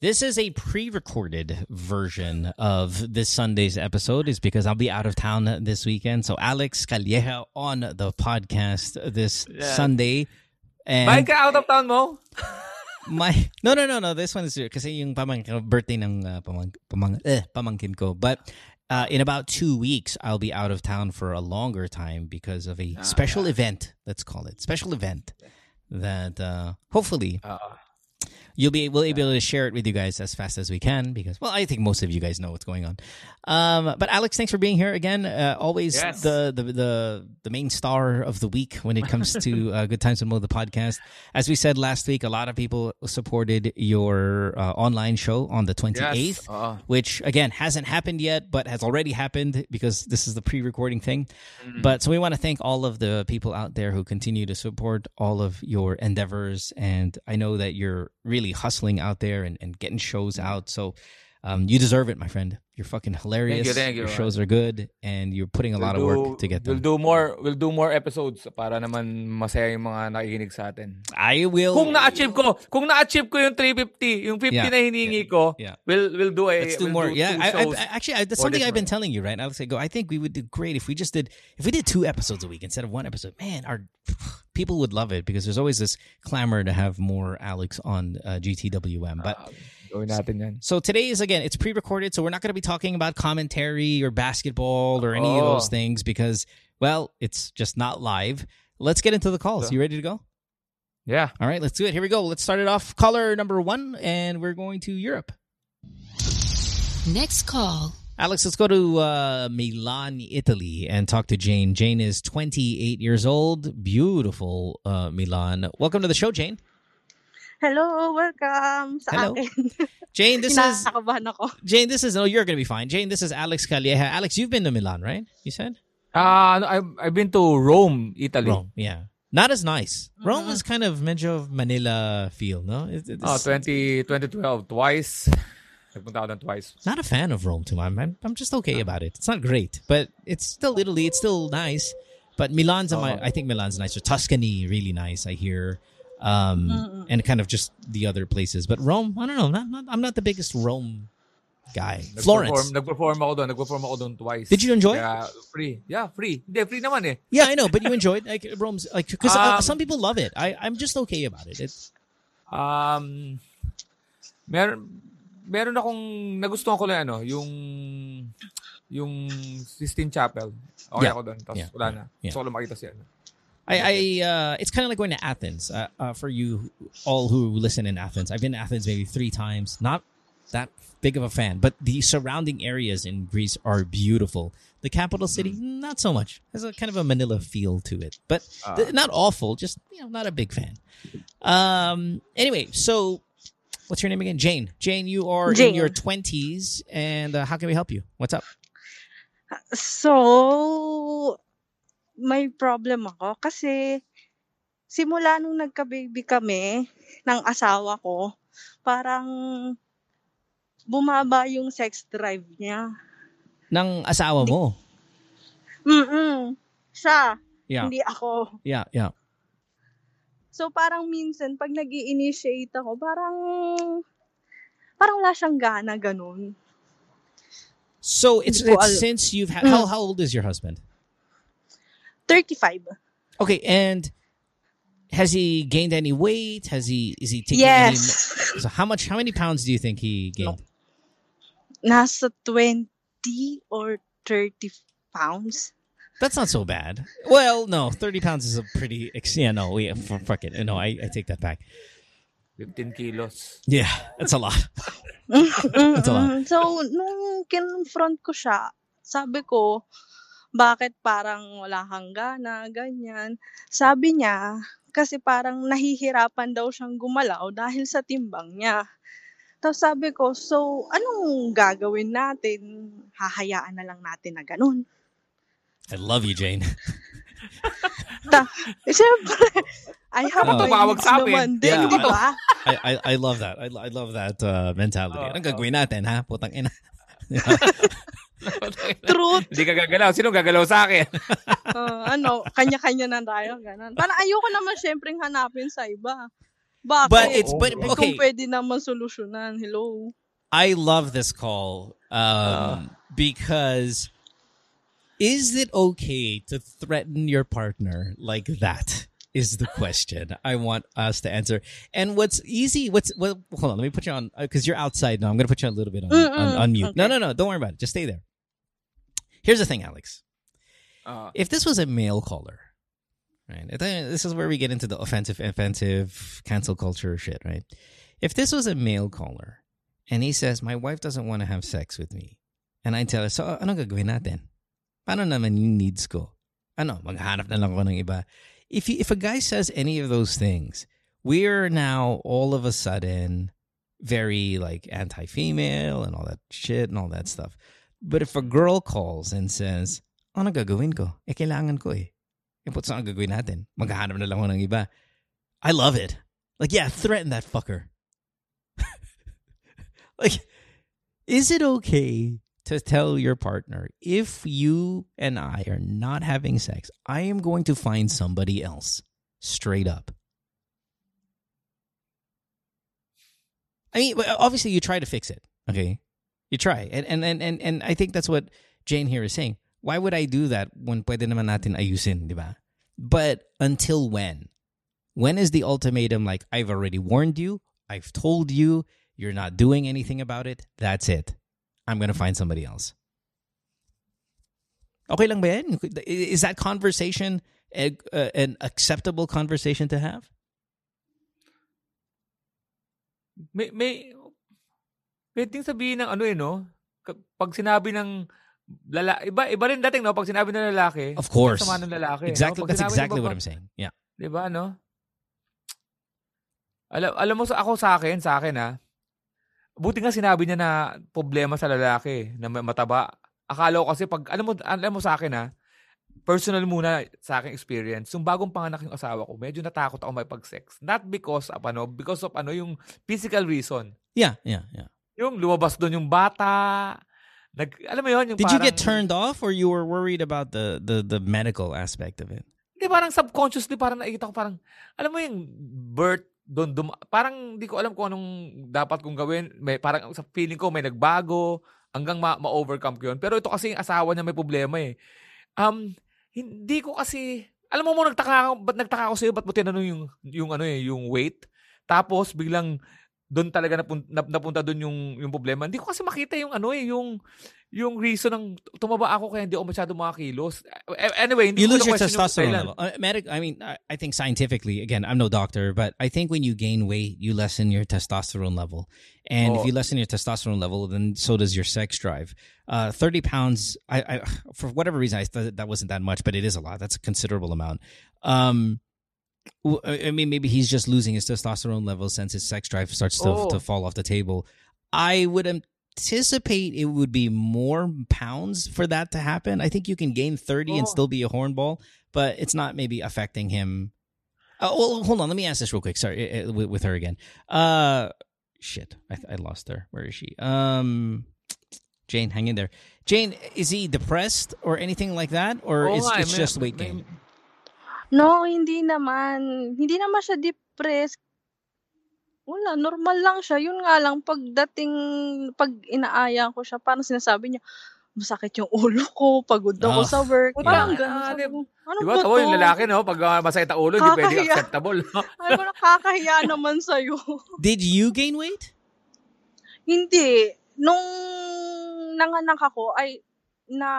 This is a pre-recorded version of this Sunday's episode is because I'll be out of town this weekend. So Alex Calleja on the podcast this Yeah. Sunday. And ka out of town mo? my no no no no this one is kasi yung pamang birthday ng uh, pamang, pamang, eh, pamangkin ko but uh, in about two weeks I'll be out of town for a longer time because of a special event let's call it special event that uh, hopefully Uh, you'll be able, able to share it with you guys as fast as we can because well I think most of you guys know what's going on um, but Alex thanks for being here again uh, always Yes. the, the the the main star of the week when it comes to uh, good times with Mo the podcast as we said last week a lot of people supported your uh, online show on the 28th yes. Oo. which again hasn't happened yet but has already happened because this is the pre-recording thing Mm-hmm. but so we want to thank all of the people out there who continue to support all of your endeavors and i know that you're really hustling out there and, and getting shows out. So um, you deserve it my friend you're fucking hilarious Thank you, thank you, your shows are good and you're putting a lot of We'll work to get there. We'll do more we'll do more episodes para naman masaya yung mga nakikinig sa atin. i will Kung na-achieve ko, kung na-achieve ko yung 350, yung 50 Yeah. na hinihingi ko, Yeah. we'll we'll do a Let's do we'll more. do yeah, I, I. Actually, I, that's something I've been telling you, right? Alex, I go, I think we would do great if we just did, if we did two episodes a week instead of one episode. Man, our people would love it because there's always this clamor to have more Alex on uh, GTWM. But Ah, gawin natin yan. so today is again, it's pre-recorded, so we're not going to be talking about commentary or basketball or any of Oh. those things because, well, it's just not live. Let's get into the calls. You ready to go? Yeah. All right, let's do it. Here we go. Let's start it off. Caller number one, and we're going to Europe. Next call. Alex, let's go to uh, Milan, Italy, and talk to Jane. Jane is 28 years old. Beautiful, uh, Milan. Welcome to the show, Jane. Hello, welcome sa Hello. akin. Jane, this is ako. Jane. This is oh, you're gonna be fine. Jane, this is Alex Calleja. Alex, you've been to Milan, right? You said Ah, ano, I've, I've been to Rome, Italy. Rome. Yeah, not as nice. Rome is kind of medyo Manila feel, no? It- it's- Oh, 20, 2012, twice. Nagpunta ako doon twice. not a fan of Rome too much. I'm, I'm just okay about it. It's not great, but it's still Italy. It's still nice. But Milan's, on my, Oh. I think Milan's nicer. Tuscany, really nice. I hear, um, and kind of just the other places. But Rome, I don't know. Not, not, I'm not the biggest Rome guy. Florence. Nag-perform, nag-perform ako doon. Nag-perform ako doon twice. Did you enjoy? Kaya, free. Yeah, free. Hindi, free naman eh. Yeah, I know, but you enjoyed like Rome's like because uh, Um, some people love it. I I'm just okay about it. It's Um, meron, meron akong, nagustuhan ko lang ano, yung, yung Sistine Chapel. Okay Yeah. ako doon. Tapos Yeah. wala na. Yeah. Gusto ko lang makita siya. Ano. I, I uh, it's kind of like going to Athens. Uh, uh, for you all who listen in Athens, I've been to Athens maybe three times. Not that big of a fan, but the surrounding areas in Greece are beautiful. The capital city, not so much. Has a kind of a Manila feel to it, but th- not awful. Just you know, not a big fan. Um. Anyway, so what's your name again? Jane. Jane, you are in your twenties, and uh, how can we help you? What's up? So, may problem ako kasi simula nung nagka-baby kami ng asawa ko, parang bumaba yung sex drive niya. Nang asawa mo? Mm Siya, Yeah, hindi ako. yeah, yeah. So, parang minsan, pag nag initiate ako, parang, parang wala siyang gana, ganun. So it's, it's since you've had how how old is your husband? 35. Okay, and has he gained any weight? Has he is he taking Yes. any So how much how many pounds do you think he gained? Nasa 20 or 30 pounds. That's not so bad. Well, no, 30 pounds is a pretty ex- yeah, no, yeah, f- fuck it. No, I, I take that back. 15 kilos. Yeah, that's a lot. That's a lot. So, nung kinonfront ko siya, sabi ko, bakit parang wala kang gana, ganyan. Sabi niya, kasi parang nahihirapan daw siyang gumalaw dahil sa timbang niya. Tapos sabi ko, so, anong gagawin natin? Hahayaan na lang natin na ganun. I love you, Jane. Ta, eh, syempre, I have Oh. my needs naman din, Yeah. di ba? I, I I love that. I, I love that uh, mentality. Oh, Anong gagawin natin, ha? Putang ina. Truth. Hindi ka gagalaw. Sino gagalaw sa akin? Ah, ano, kanya-kanya na tayo, ganun. Parang ayoko naman syempre hanapin sa iba. Bakit? But it's but okay. Kung pwede naman solusyonan. Hello? I love this call um, because is it okay to threaten your partner like that? Is the question I want us to answer. And what's easy? What's well? Hold on, let me put you on because you're outside now. I'm gonna put you on a little bit on, on, on mute. No, no, no. Don't worry about it. Just stay there. Here's the thing, Alex. Ah. If this was a male caller, right? This is where we get into the offensive, offensive cancel culture shit, right? If this was a male caller and he says, "My wife doesn't want to have sex with me," and I tell her, "So ano gagawin natin? Paano naman yung needs ko? Ano, maghanap na lang ako ng iba." If you, if a guy says any of those things, we're now all of a sudden very like anti-female and all that shit and all that stuff. But if a girl calls and says, ano gagawin ko? Eh, kailangan ko eh. Eh, put saan gagawin natin? Maghahanap na lang ako ng iba. I love it. Like, yeah, threaten that fucker. like, is it okay to tell your partner, if you and I are not having sex, I am going to find somebody else? Straight up. I mean, obviously you try to fix it. Okay. You try. And and and and, and I think that's what Jane here is saying. Why would I do that when pwede naman natin ayusin, di ba? But until when? When is the ultimatum like I've already warned you, I've told you, you're not doing anything about it. That's it. I'm going to find somebody else. Okay lang ba yan? Is that conversation a, uh, an acceptable conversation to have? May, may, pwedeng sabihin ng ano eh, no? Pag sinabi ng lalaki, iba, iba rin dating, no? Pag sinabi ng lalaki, Of course. sama ng lalaki. Exactly. No? That's exactly what baba- I'm saying. Yeah. Di ba, no? Alam, alam mo, sa- ako sa akin, sa akin ha, buti nga sinabi niya na problema sa lalaki, na may mataba. Akala ko kasi pag, alam mo, alam mo sa akin ha, personal muna sa aking experience, yung bagong panganak yung asawa ko, medyo natakot ako makipag-sex. Not because of ano, because of ano, yung physical reason. Yeah, yeah, yeah. Yung lumabas doon yung bata, nag, alam mo yun, yung Did you parang, get turned off or you were worried about the, the, the medical aspect of it? Hindi, parang subconsciously, parang nakikita ko parang, alam mo yung birth, doon, dum, parang hindi ko alam kung anong dapat kong gawin. May, parang sa feeling ko may nagbago hanggang ma- ma-overcome ko yun. Pero ito kasi yung asawa niya may problema eh. Um, hindi ko kasi, alam mo mo, nagtaka, ako- ba't nagtaka ako sa'yo, ba't mo tinanong yung, yung ano eh, yung weight? Tapos biglang doon talaga napun, nap, napunta doon yung yung problema. Hindi ko kasi makita yung ano eh, yung yung reason ng tumaba ako kaya hindi ako masyado makakilos. Anyway, hindi you ko lose your testosterone level. Uh, medic, I mean, I, think scientifically, again, I'm no doctor, but I think when you gain weight, you lessen your testosterone level, and if Oh. you lessen your testosterone level, then so does your sex drive. Uh, Thirty pounds, I, I for whatever reason, I thought that wasn't that much, but it is a lot. That's a considerable amount. Um, I I mean, maybe he's just losing his testosterone level since his sex drive starts to, Oh. to fall off the table. I would anticipate it would be more pounds for that to happen. I think you can gain 30 and Oh. still be a hornball, but it's not maybe affecting him. Uh, well, hold on. Let me ask this real quick. Sorry, uh, with, with her again. Uh, shit, I, I lost her. Where is she? Um, Jane, hang in there. Jane, is he depressed or anything like that, or Oo it's, nga, eh, it's may- just weight gain? No, hindi naman. Hindi naman siya depressed. Wala, normal lang siya. Yun nga lang, pagdating, pag inaaya ko siya, parang sinasabi niya, masakit yung ulo ko, pagod ako Ah, sa work. yeah. Parang Ah, ganun. Sabi di- ko, Ano Di ba ba? to? Tao, yung lalaki, no? Pag uh, masakit ang ulo, hindi pwede acceptable. no? Ano ba, nakakahiya naman sa'yo. Did you gain weight? Hindi. Nung nanganak ako, ay, na,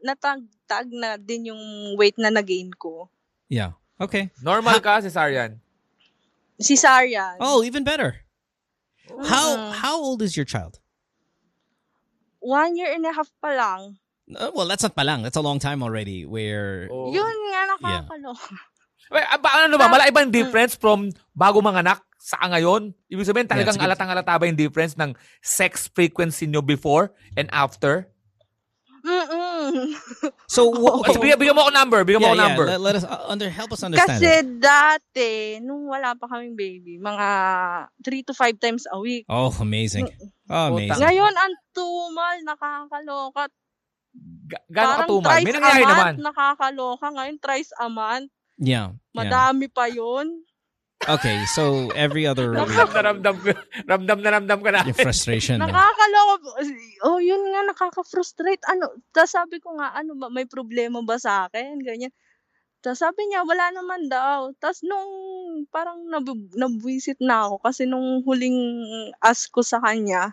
natagtag na din yung weight na na-gain ko. Yeah. Okay. Normal ka, cesarean. Cesarean. Oh, even better. How Mm. how old is your child? One year and a half pa lang. Uh, well, that's not palang. That's a long time already. Where Oh. Yun nga, nakakaloka. Wait, ah, ba- ano ba? Mala ibang difference from bago manganak sa ngayon? Ibig sabihin talagang Yeah, alatang-alata ba yung difference ng sex frequency nyo before and after? Mm-mm. So wha- Okay. okay. bigyan, bigyan mo ako number. Bigyan mo Yeah, ako yeah. number. Let, let us uh, under help us understand. Kasi it. dati, nung wala pa kaming baby, mga 3 to 5 times a week. Oh, amazing. Oh, Puta. amazing. Ngayon, ang tumal, nakakaloka. Ga- Gano'ng katumal? May nangyari month, naman. nakakaloka. Ngayon, thrice a month. Yeah. yeah. Madami pa yun. Okay, so every other Ramdam na ramdam ko. Ramdam na ramdam ko na. yung frustration. Nakakaloko. Oh, yun nga, nakaka-frustrate. Ano, tapos sabi ko nga, ano ba, may problema ba sa akin? Ganyan. Tapos sabi niya, wala naman daw. Tapos nung parang nab- nabwisit na ako kasi nung huling ask ko sa kanya,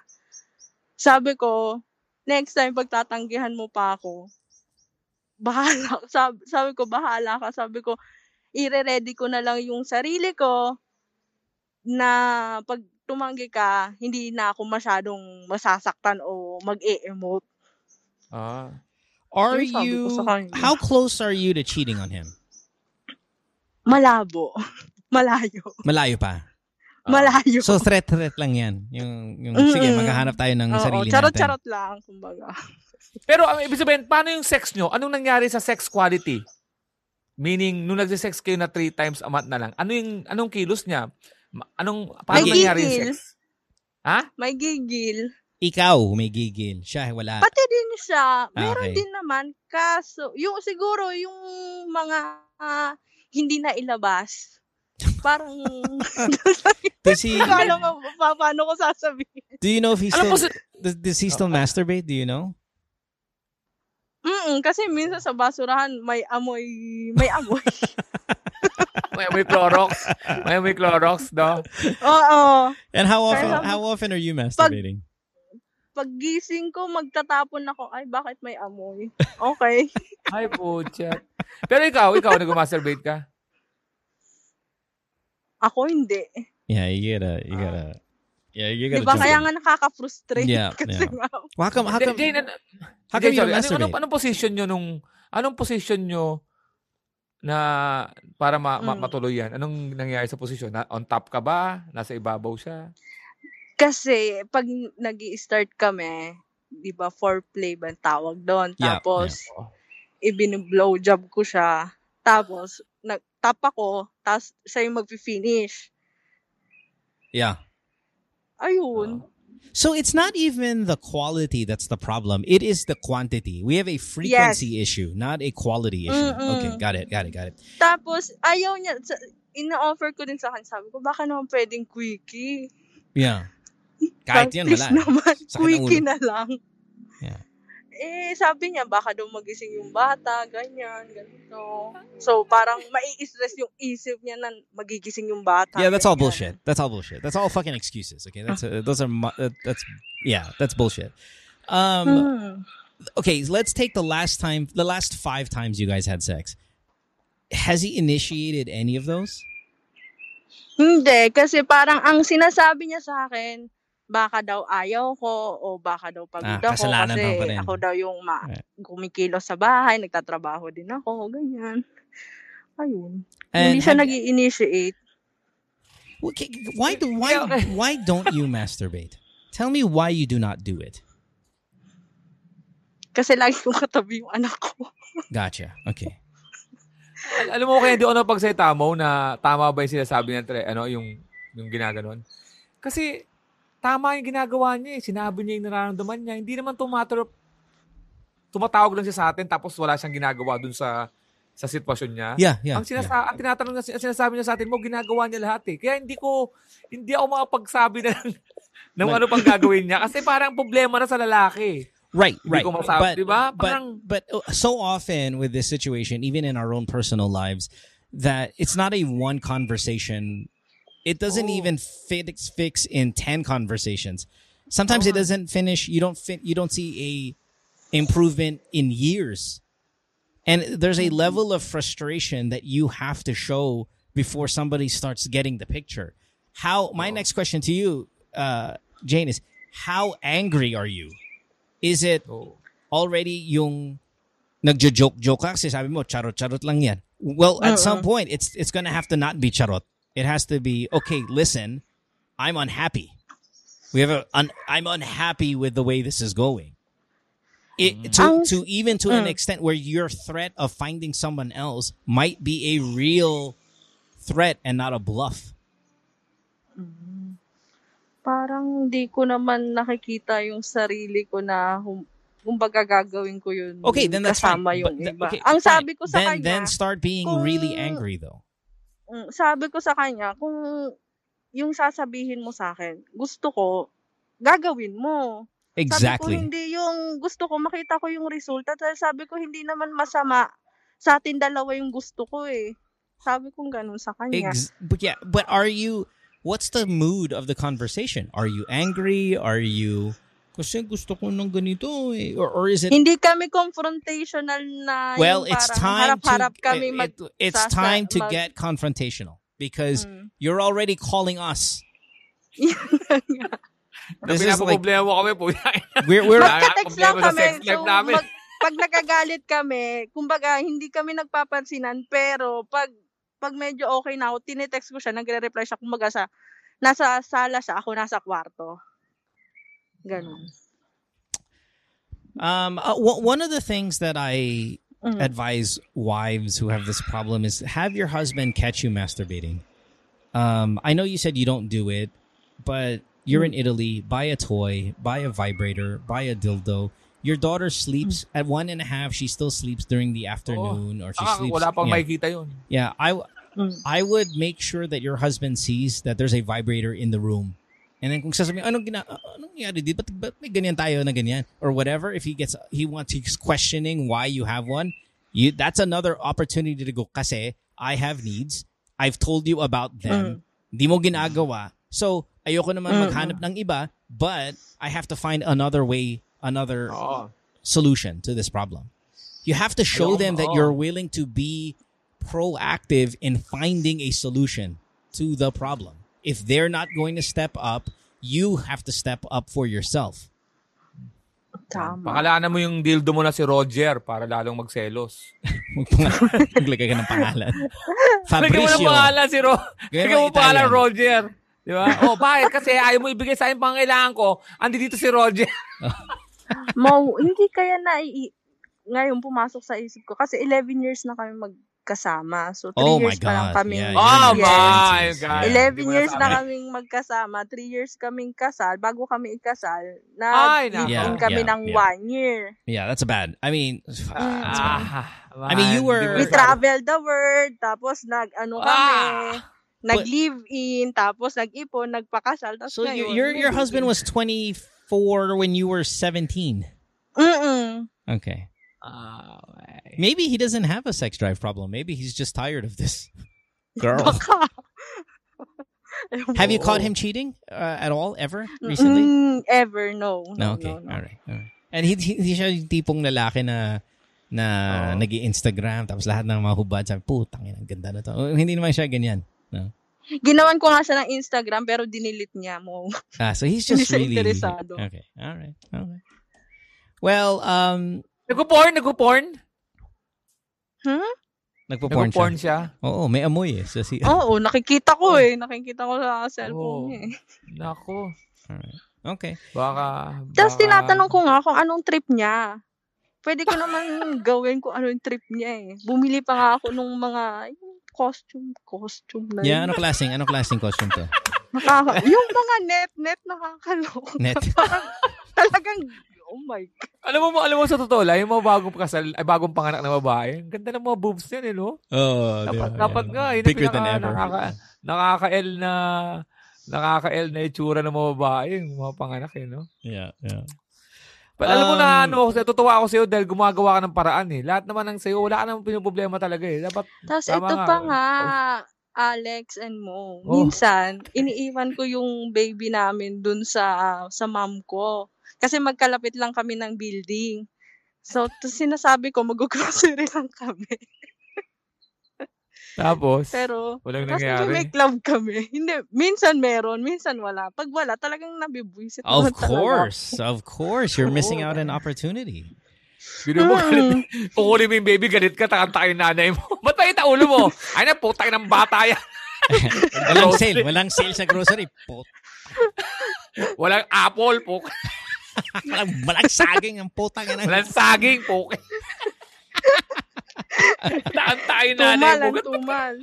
sabi ko, next time pagtatanggihan mo pa ako, bahala. Sabi, sabi ko, bahala ka. Sabi ko, ire-ready ko na lang yung sarili ko na pag tumanggi ka, hindi na ako masyadong masasaktan o mag-e-emote. Ah. Are ko you how close are you to cheating on him? Malabo. Malayo. Malayo pa. Ah. Malayo. So threat threat lang 'yan. Yung yung Mm-mm. sige, maghahanap tayo ng Oo, sarili natin. charot-charot lang, kumbaga. Pero ang ibig sabihin, paano yung sex nyo? Anong nangyari sa sex quality? Meaning, nung nagsisex kayo na three times a month na lang, ano yung, anong kilos niya? Anong, paano May nangyari yung sex? Ha? May gigil. Ikaw may gigil, siya wala. Pati din siya. Meron Okay. din naman. Kaso, yung siguro, yung mga ah, hindi na ilabas. Parang, Does he hindi ko alam pa- paano ko sasabihin. Do you know if he Alam still po si- does, does he still masturbate? Do you know? Mm kasi minsan sa basurahan, may amoy, may amoy. May may Clorox. May may Clorox, do. Oo. And how often Pero- how often are you masturbating? Paggising ko, magtatapon ako, ay, bakit may amoy? Okay. Ay, puchat. Pero ikaw, ikaw, nag-masturbate ka? Ako hindi. yeah, you gotta you gotta Yeah, you gotta ba? jump Kaya in. nga nakaka-frustrate. Yeah, kasi yeah. nga, Well, how come how come Jane, ano, how come you anong, anong, anong position nyo nung, anong position nyo na para ma, ma- Mm. matuloy yan? Anong nangyari sa posisyon? Na, on top ka ba? Nasa ibabaw siya? Kasi, pag nag start kami, di ba, foreplay ba tawag doon? Yeah, Tapos, Oo. ibin-blowjob ko siya. Tapos, nag-tap ako, tapos siya yung mag-finish. Yeah. Ayun. So it's not even the quality that's the problem. It is the quantity. We have a frequency issue, not a quality issue. Mm-mm. Okay, got it, got it, got it. Tapos, ayaw niya, ina-offer ko din sa akin, sabi ko, baka naman pwedeng quickie. Yeah. Kahit yan, please wala. naman, Sakit ng quickie na lang. Yeah. Eh, sabi niya, baka daw magising yung bata, ganyan, ganito. So, parang mai-stress yung isip niya na magigising yung bata. Yeah, that's all ganyan. bullshit. That's all bullshit. That's all fucking excuses. Okay, that's uh, those are uh, that's yeah, that's bullshit. Um, Hmm. okay, let's take the last time, the last five times you guys had sex. Has he initiated any of those? Hindi, kasi parang ang sinasabi niya sa akin, baka daw ayaw ko o baka daw pagod Ah, ako kasi rin. ako daw yung ma- Right. kumikilos sa bahay, nagtatrabaho din ako, ganyan. Ayun. And Hindi siya have- nag initiate Okay, why do why why don't you masturbate? Tell me why you do not do it. kasi lagi kong katabi yung anak ko. Gotcha. Okay. Al- alam mo kaya hindi ako napagsalita mo na tama ba yung sinasabi niya, tre- ano, yung, yung ginaganon? Kasi, tama yung ginagawa niya eh. Sinabi niya yung nararamdaman niya. Hindi naman of- tumatawag lang siya sa atin tapos wala siyang ginagawa dun sa sa sitwasyon niya. Yeah, yeah. ang sinasa ang tinatanong niya, ang sinasabi niya sa atin mo, ginagawa niya lahat eh. Kaya hindi ko, hindi ako makapagsabi na ng, ano pang gagawin niya. Kasi parang problema na sa lalaki. Right, Hindi right. ko masabi, but, di ba? but, Parang- but uh, so often with this situation, even in our own personal lives, that it's not a one conversation. It doesn't Oh. even fix fix in ten conversations. Sometimes it Oh. doesn't finish. You don't fit. You don't see a improvement in years, and there's a level of frustration that you have to show before somebody starts getting the picture. How? My Oh. next question to you, uh, Jane, is how angry are you? Is it Oh. already yung nagjo-joke-joke ka kasi sabi mo charot-charot lang yan. Well, at some point it's it's going to have to not be charot. It has to be okay, listen, I'm unhappy. We have a un, I'm unhappy with the way this is going. It, to to even to an Mm. extent where your threat of finding someone else might be a real threat and not a bluff. Parang hindi ko naman nakikita yung sarili ko na hum, kumbaga gagawin ko yun Okay, then that's fine. kasama yung But iba. okay, Ang fine. sabi ko sa then, kanya, then start being really angry though. Mm, sabi ko sa kanya, kung yung sasabihin mo sa akin, gusto ko, gagawin mo. Sabi ko, Exactly. hindi yung gusto ko, makita ko yung resulta. Dahil sabi ko, hindi naman masama sa atin dalawa yung gusto ko eh. Sabi ko ganun sa kanya. Ex- but yeah, but are you? What's the mood of the conversation? Are you angry? Are you? Kasi gusto ko ng ganito eh. Or, or is it? hindi kami confrontational na well, it's time harap-harap to. kami it- mag... it- it's time to mag- get confrontational because Mm. you're already calling us. This is like Pinapaproblema mo kami po. we're we're Mag- Magka-text lang problema sa kami. So, mag, pag nagagalit kami, kumbaga, hindi kami nagpapansinan, pero pag pag medyo okay na ako, tinetext ko siya, nagre-reply siya, kumbaga sa, nasa sala siya, ako nasa kwarto. Ganun. um uh, w- one of the things that I Mm. advise wives who have this problem is have your husband catch you masturbating. Um, I know you said you don't do it, but you're in Italy. Buy a toy, buy a vibrator, buy a dildo. Your daughter sleeps at one and a half. She still sleeps during the afternoon, or she Ah, sleeps. wala pang yeah. makikita yun. Yeah, I Mm. I would make sure that your husband sees that there's a vibrator in the room. And then kung sasabihin, anong gina anong nangyari dito? Ba't, ba't may ganyan tayo na ganyan? Or whatever, if he gets, he wants, he's questioning why you have one, you, that's another opportunity to go, kasi I have needs. I've told you about them. Mm. Di mo ginagawa. So, ayoko naman Mm. maghanap ng iba, but I have to find another way, another Oo. solution to this problem. You have to show them that oo. you're willing to be proactive in finding a solution to the problem. If they're not going to step up, you have to step up for yourself. Tama. Pakalaanan mo yung dildo mo na si Roger para lalong magselos. Maglagay ka ng pangalan. Lagyan mo ng Fabricio. pangalan si Ro. Lagyan mo mo pangalan. Roger. Di ba? Oh, bakit? Kasi ayaw mo ibigay sa akin pangailangan ko. Andi dito si Roger. Mau, hindi kaya na ngayon pumasok sa isip ko kasi 11 years na kami magkasama. So 3 Oh years pa lang God. kami. Yeah, Oh my yes. God. Yeah. 11 Hindi mo years na kaming magkasama, 3 years kaming kasal, bago kami ikasal, Ay, na nako. Yeah, kami yeah, ng yeah. 1 year. Yeah, that's bad. I mean, that's bad. Ah, I mean, you man, were- We traveled the world, tapos nag ano kami, Ah! nag-live-in, tapos nag-ipon, nagpakasal, tapos So your ngayon, your, your husband was 24 when you were 17. Mm-mm. Okay. Okay. Maybe he doesn't have a sex drive problem. Maybe he's just tired of this. Girl. Have you caught him cheating uh, at all ever recently? Mm, ever, no. No, No, okay. no, no. All right. All right. And he, he, he siya yung tipong lalaki na na Oo. nag instagram tapos lahat ng mga hubad sabi, putang ina, ang ganda na to. Oh, hindi naman siya ganyan. No. Ginawan ko nga siya ng Instagram, pero dinilit niya mo. Ah, so he's just siya really interesado. Okay. All right. All right. Well, um Nagpo-porn? Nagpo-porn? Hmm? nagpo-porn Nagpo-porn siya. siya? Oo, may amoy eh. So, si, Oo, nakikita ko eh. Nakikita ko sa cellphone Oo. niya eh. Nako. Alright. Okay. Baka... Tapos baka- tinatanong ko nga kung anong trip niya. Pwede ko naman gawin kung ano yung trip niya eh. Bumili pa nga ako nung mga costume, costume na Yeah, yun. ano klaseng, ano klaseng costume to? Nakaka- yung mga net, net nakakaloka. Net. Parang talagang, oh my God. Alam mo, alam mo sa totoo lang, yung mga bagong kasal, ay bagong panganak na babae, ang ganda ng mga boobs niyan, eh, no? Oh, Dapat, dapat nga, yun ang pinaka- ever. Nakaka, nakaka-L na, nakaka-L na itsura ng mga babae, yung mga panganak, eh, no? Yeah, yeah. But alam mo na, Um, ano, kasi tutuwa ako sa'yo dahil gumagawa ka ng paraan, eh. Lahat naman ng sa'yo, wala ka namang pinoproblema talaga, eh. Dapat, Tapos ito nga. pa nga, Alex and Mo. Oh. Minsan, iniiwan ko yung baby namin dun sa sa mom ko. Kasi magkalapit lang kami ng building. So, to sinasabi ko, mag-grocery lang kami. tapos, Pero, walang tapos nangyari. make love kami. Hindi, minsan meron, minsan wala. Pag wala, talagang nabibwisit Of naman talaga. course. Of course. You're missing out on opportunity. Bino mo, galit. Mo yung baby, galit ka, takanta yung nanay mo. Ba't pakita ulo mo? Ay na, putang ng bata yan. Walang sale. Walang sale sa grocery. Put. Walang apple, po. Walang saging ang putang ina. Walang saging, po. Takanta yung nanay Tumal, mo. ang tumal.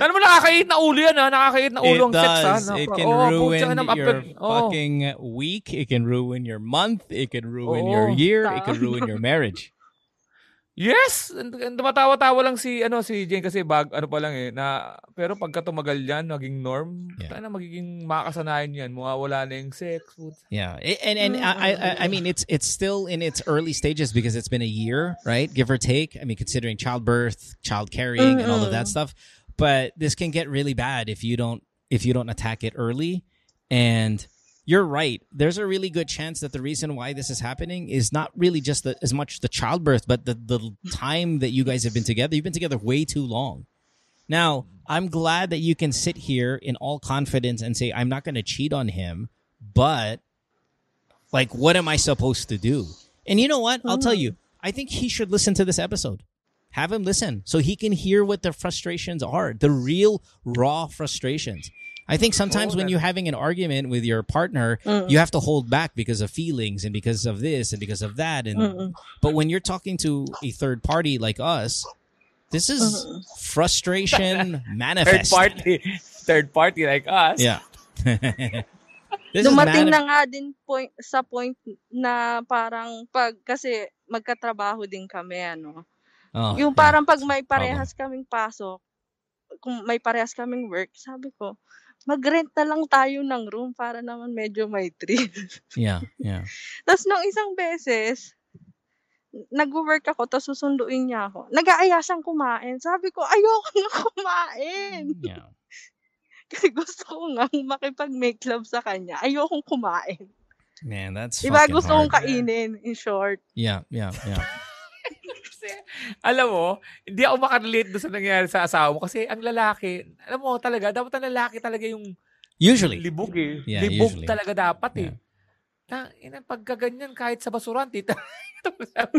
Alam mo, nakakait na ulo yan, ha? Nakakait na ulo It ang sex, ha? does. It can Oo, ruin your oo. fucking week. It can ruin your month. It can ruin Oo. your year. It can ruin your marriage. Yes! Tumatawa-tawa lang si ano si Jane kasi bag ano pa lang eh na pero pagka tumagal yan maging norm, Yeah. na magiging makakasanayan yan, mawawala na yung sex. Food. Yeah, I- and and I, I I mean it's it's still in its early stages because it's been a year, right? Give or take. I mean, considering childbirth, child carrying, and all of that stuff. But this can get really bad if you don't if you don't attack it early. And you're right. There's a really good chance that the reason why this is happening is not really just the, as much the childbirth, but the the time that you guys have been together. You've been together way too long. Now, I'm glad that you can sit here in all confidence and say, I'm not going to cheat on him, but like, what am I supposed to do? And you know what? I'll tell you, I think he should listen to this episode. Have him listen so he can hear what the frustrations are, the real, raw frustrations. I think sometimes when you're having an argument with your partner, you have to hold back because of feelings and because of this and because of that. And but when you're talking to a third party like us, this is frustration manifest. Third party, third party like us. Yeah. this is Dumating na nga din point, sa point na parang pag, kasi magkatrabaho din kami, ano. Oh, yung yeah. parang pag may parehas kaming pasok, kung may parehas kaming work, sabi ko, mag-rent na lang tayo ng room para naman medyo may thrill. Yeah, yeah. Tapos nung isang beses, nag-work ako, tapos susunduin niya ako. Nag-aaya siyang kumain. Sabi ko, ayoko na kumain. Yeah. Kasi gusto ko nga makipag-make love sa kanya. Ayokong kumain. Man, that's Diba? fucking Gusto kong hard. kainin, in short. Yeah, yeah, yeah. Kasi, alam mo, hindi ako makarelate doon sa nangyari sa asawa mo kasi ang lalaki, alam mo talaga, dapat ang lalaki talaga yung Usually. libog eh. Yeah, libog usually. talaga dapat eh. Yeah. Na, ina, pagkaganyan, kahit sa basuran, tita,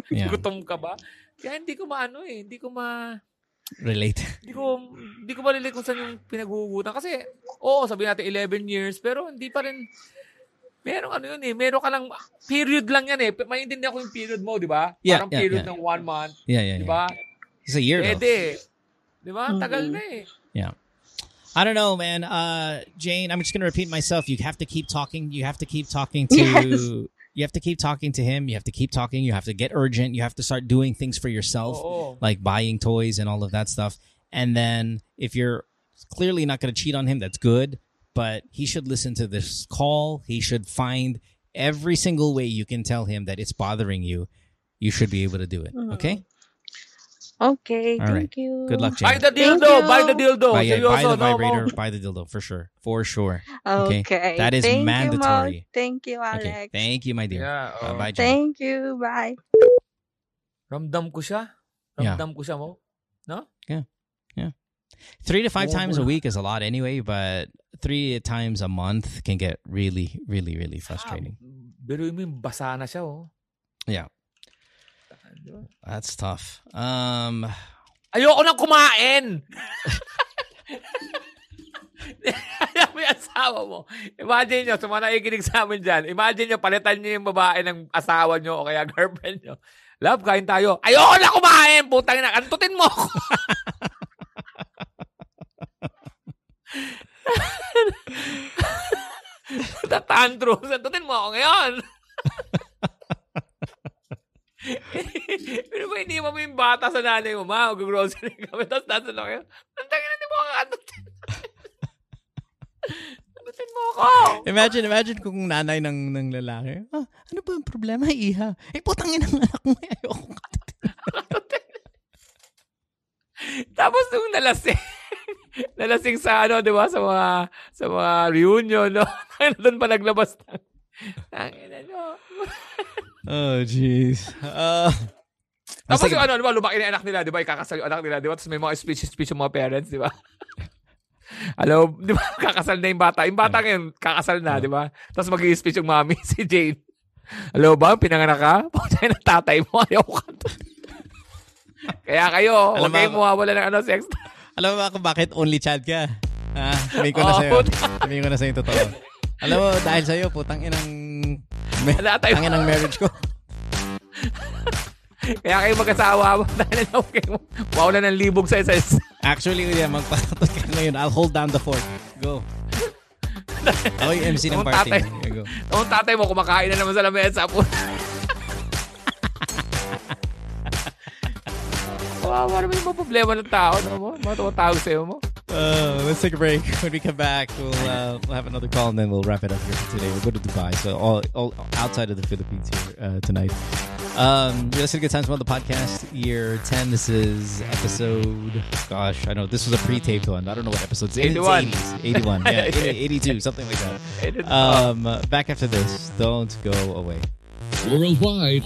Yeah. gutom ka ba? Kaya hindi ko maano eh, hindi ko ma... Relate. Hindi ko, hindi ko malilate kung saan yung pinaghuhugutan. Kasi, oo, sabihin natin 11 years, pero hindi pa rin, meron ano yun eh, meron ka lang, period lang yan eh. Maintindihan ko yung period mo, di ba? Yeah, Parang yeah, period yeah. ng one month, Yeah, yeah, di yeah. ba? It's a year Eh though. di, di ba? Tagal Mhm. na eh. Yeah. I don't know, man. Uh, Jane, I'm just gonna repeat myself. You have to keep talking. You have to keep talking to. Yes. You have to keep talking to him. You have to keep talking. You have to get urgent. You have to start doing things for yourself, Oo. like buying toys and all of that stuff. And then, if you're clearly not going to cheat on him, that's good. But he should listen to this call. He should find every single way you can tell him that it's bothering you. You should be able to do it. Okay. Okay, All right. thank you. Good luck, Buy the dildo! you. Buy the dildo! Buy, yeah, buy the no, vibrator. mo- Buy the dildo for sure. For sure. Okay. Okay. That is Thank mandatory. You, Thank you, Alex. Okay. Thank you, my dear. Yeah, Uh, oh. bye, Jane. Thank you. Bye. Ramdam ko siya. Yeah. Ramdam ko siya mo. No? Three to five Oo, times a week is a lot anyway, but three times a month can get really, really, really frustrating. Ah, Pero mo yung basa na siya, oh. Yeah, that's tough. Um, Ayoko nang kumain! Alam mo yung asawa mo. Imagine nyo, sa mga nakikinig sa amin dyan, imagine nyo, palitan nyo yung babae ng asawa nyo o kaya girlfriend nyo. Love, kain tayo. Ayoko na kumain! Putang na, antutin mo ako! Tatantrums, antutin mo ako ngayon! Pero ba hindi mo yung bata sa nanay mo, ma? Mag-grocery kami, tapos nasa na kayo. Ang tangin na, di mo kakanutin. Anutin mo ako! imagine, imagine kung nanay ng, ng lalaki. Ah, ano ba ang problema, iha? Eh, putang ina ng anak mo. eh, Ayoko ka. Tapos nung nalasing, nalasing sa ano, di ba, sa mga, sa mga reunion, no? Doon pa naglabas ng, tangin na, no? Oh, jeez. Uh, Tapos yung ano, di ba, lumaki na anak nila, di ba, ikakasal yung anak nila, di ba? Tapos may mga speech-speech yung mga parents, di ba? Hello, di ba, kakasal na yung bata. Yung bata ngayon, kakasal na, di ba? Tapos mag speech yung mami, si Jane. Hello ba, pinanganak ka? Puta ng tatay mo, ayaw ka. Kaya kayo, Alam huwag kayong mo- mawawala ng ano, sex. Alam mo ba kung bakit only child ka? Ah, sabihin ko na sa'yo. puta. Sabihin ko na sa'yo yung totoo. Alam mo, dahil sa'yo, putang inang... Tangin ang marriage ko. Kaya kayo mag-asawa, dahil na huwag kayong mawala ng libog sa isa. Actually, yeah, magpakatot ka ngayon. I'll hold down the fort. Go. Ako yung MC ng party. tatay. Go. Ang tatay mo, kumakain na naman sa lamesa po. Kawawa naman yung mga problema ng tao. No? Mo? Mga tumatawag sa'yo mo. Uh, let's take a break. When we come back, we'll uh, we'll have another call and then we'll wrap it up here for today. We'll go to Dubai, so all, all outside of the Philippines here uh, tonight. Um, you're listening to Good Times One, the podcast, year ten. This is episode. Gosh, I know this was a pre-taped one. I don't know what episode. It's 81. 80s, 81, yeah, 82, something like that. Um, back after this. Don't go away. Worldwide,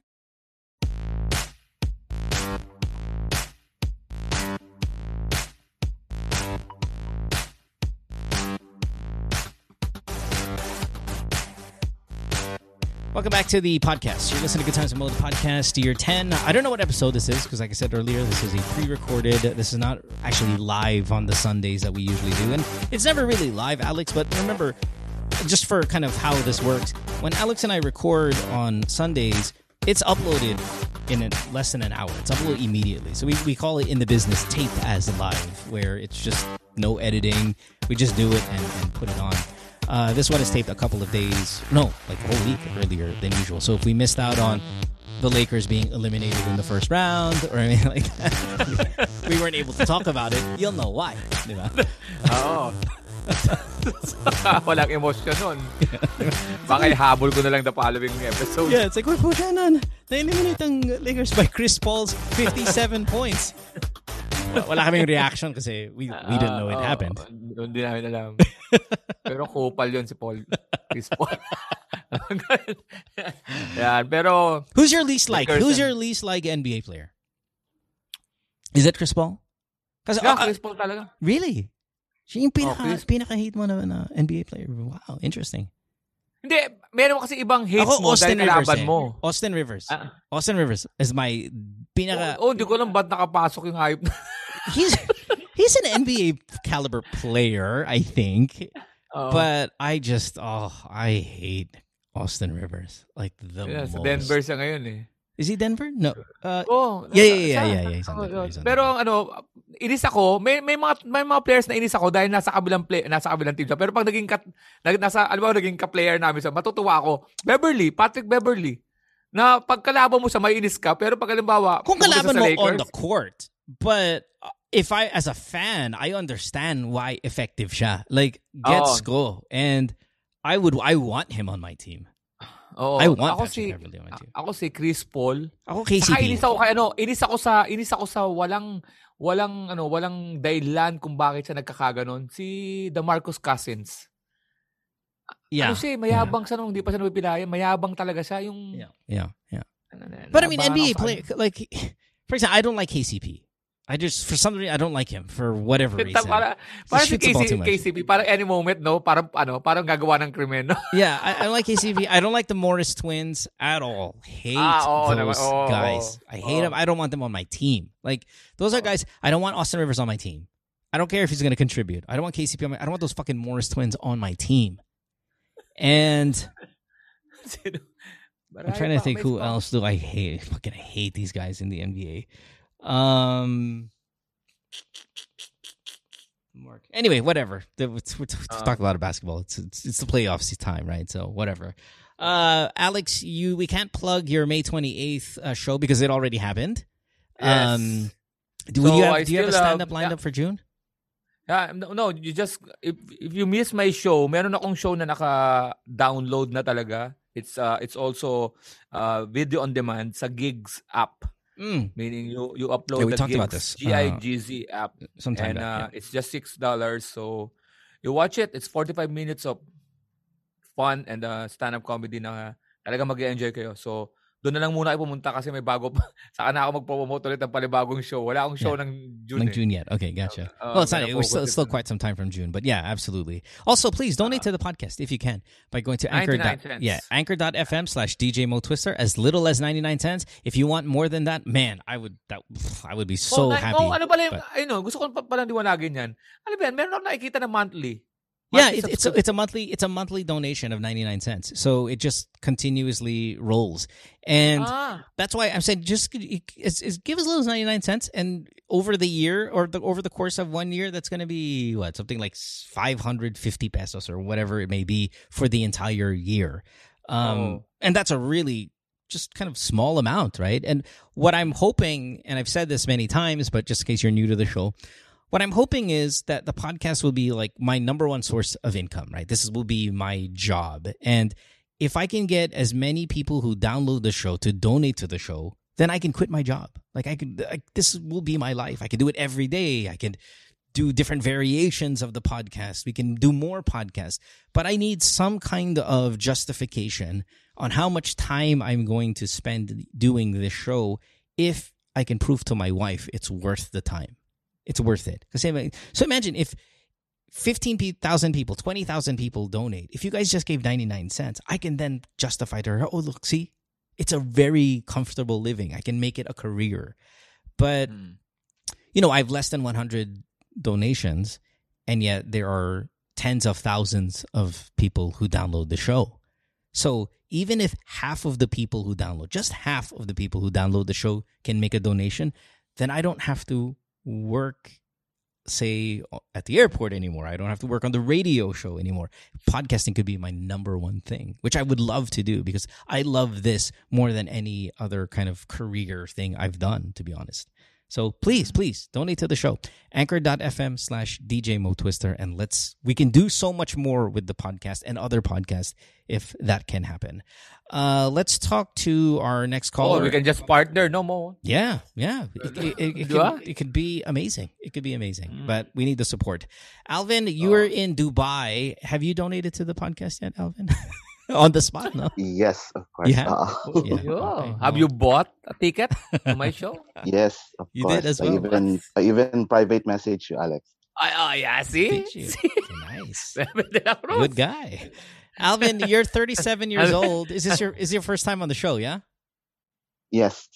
Welcome back to the podcast. You're listening to Good Times and Mo, the podcast, year 10. I don't know what episode this is because, like I said earlier, this is a pre recorded. This is not actually live on the Sundays that we usually do. And it's never really live, Alex, but remember, just for kind of how this works, when Alex and I record on Sundays, it's uploaded in less than an hour. It's uploaded immediately. So we, we call it in the business tape as live, where it's just no editing. We just do it and, and put it on. Uh, this one is taped a couple of days, no, like a whole week earlier than usual. So if we missed out on the Lakers being eliminated in the first round or anything like that, we weren't able to talk about it, you'll know why. di ba? Oo. Walang emosyon nun. Baka ihabol ko na lang the following episode. Yeah, it's like, we're puta na. Na-eliminate ang Lakers by Chris Paul's 57 points. Wala kaming reaction kasi we, we didn't know it Ah, happened. Hindi namin alam. Pero kupal yun si Paul. Chris Paul. Yan. Pero, Who's your least like? Who's your least like NBA player? Is it Chris Paul? Kasi, yeah, Chris Paul talaga. really? Siya yung pinaka, Oh, pinaka-hate mo na, na NBA player. Wow, interesting. Hindi, meron kasi ibang hates Ako, mo Austin dahil Rivers kalaban eh. mo. Austin Rivers. Ah. Austin Rivers is my pinaka... Oh, hindi ko alam ba't nakapasok yung hype. He's he's an NBA caliber player, I think. Oo. But I just, oh, I hate Austin Rivers. Like the Yeah, sa most. Denver siya ngayon eh. Is he Denver? No. Uh, Oh, Yeah, yeah, yeah, sa- yeah, yeah, he's on oh, Denver, he's on Pero ano, inis ako, may may mga may mga players na inis ako dahil nasa kabilang play, nasa kabilang team siya. Pero pag naging kat, nag, nasa alam mo naging ka-player namin siya, matutuwa ako. Beverley, Patrick Beverley. Na pagkalaban mo siya, may inis ka. Pero pag halimbawa, kung kalaban mo sa on Lakers, the court. But uh, if I, as a fan, I understand why effective siya. Like, gets Oo. go. And I would, I want him on my team. Oh, I want ako Patrick si, Beverley on my team. ako si Chris Paul. Ako Saka KCP. inis ako kay ano, inis ako sa inis ako sa walang walang ano, walang dahilan kung bakit siya nagkakaganon. Si DeMarcus Cousins. Yeah. Ano siya, eh, mayabang siya nung hindi pa siya napipilaya. Mayabang talaga siya. Yung, Yeah. Yeah. Yeah. But I mean, NBA ako sa- play like, for example, I don't like KCP. I just for some reason I don't like him for whatever reason. para, para si shoots the ball KC. KCP, parang any moment, no? Parang, ano, parang gagawa ng krimen, no? Yeah, I, I don't like KCP. I don't like the Morris twins at all. Hate Ah, oo those. Oo, guys. oo. I hate Oo. them. I don't want them on my team. Like those are guys. I don't want Austin Rivers on my team. I don't care if he's going to contribute. I don't want KCP on my. I don't want those fucking Morris twins on my team. And? I'm trying to think who else do I hate. I fucking hate these guys in the NBA. Um. Mark. Anyway, whatever. We're, we're Uh. talking a lot of basketball. It's, it's it's the playoffs time, right? So whatever. Uh, Alex, you we can't plug your May 28th uh, show because it already happened. Yes. Um, do So you have I do you have a uh, stand up lined yeah. up for June? Yeah, no, no, you just, if, if you miss my show, meron akong show na naka-download na talaga. It's uh, it's also uh, video on demand sa Gigz app. Mm, Meaning you you upload Yeah, we the talked about this, uh, G-I-G-Z app. sometime and back. uh, yeah. it's just six dollars. So you watch it. It's 45 minutes of fun and uh, stand-up comedy na talaga mag enjoy kayo. So doon na lang muna kayo pumunta kasi may bago pa. Saka na ako mag-promote ulit ng panibagong show. Wala akong show ng June. Like eh. June yet? Okay, gotcha. Uh, well, it's not. We're still, still it. quite some time from June, but yeah, absolutely. Also, please donate to the podcast if you can by going to anchor. 99 dot-. Yeah, anchor.fm slash DJ Mo Twister. As little as ninety nine cents. If you want more than that, man, I would. That I would be so oh, happy. Oh, ano pala yung, but- ayun, no, gusto ko pa palang liwanagin yan. Ano ba yan? Meron ako nakikita na monthly. Yeah, it, it's a, it's a monthly it's a monthly donation of 99 cents. So it just continuously rolls. And ah, that's why I'm saying just is, is give as little as 99 cents and over the year or the over the course of one year that's going to be what something like 550 pesos or whatever it may be for the entire year. Um Oh. and that's a really just kind of small amount, right? And what I'm hoping and I've said this many times but just in case you're new to the show, what I'm hoping is that the podcast will be like my number one source of income, right? This will be my job. And if I can get as many people who download the show to donate to the show, then I can quit my job. Like I could, this will be my life. I can do it every day. I can do different variations of the podcast. We can do more podcasts, but I need some kind of justification on how much time I'm going to spend doing this show if I can prove to my wife it's worth the time it's worth it. So imagine if 15,000 people, 20,000 people donate. If you guys just gave 99 cents, I can then justify to her, oh, look, see, it's a very comfortable living. I can make it a career. But, mm. you know, I have less than 100 donations, and yet there are tens of thousands of people who download the show. So even if half of the people who download, just half of the people who download the show can make a donation, then I don't have to work say at the airport anymore. I don't have to work on the radio show anymore. Podcasting could be my number one thing, which I would love to do because I love this more than any other kind of career thing I've done, to be honest. So please, please donate to the show. Anchor.fm slash DJ Mo Twister. And let's, we can do so much more with the podcast and other podcasts if that can happen. Uh, let's talk to our next oh, caller. we can just partner, no more. Yeah, yeah. It, it, it, it, could, it could be amazing. It could be amazing, Mm. but we need the support. Alvin, you are in Dubai. Have you donated to the podcast yet, Alvin? On the spot, no? Yes, of course. You have? Oo. Yeah. Okay. Have you bought a ticket to my show? yes, of You course. did as I well. even I even private message you, Alex. Ay, oh, yeah, see? See? Nice. Bebe de la Cruz. Good guy. Alvin, you're 37 years old. Is this your is your first time on the show, yeah? Yes.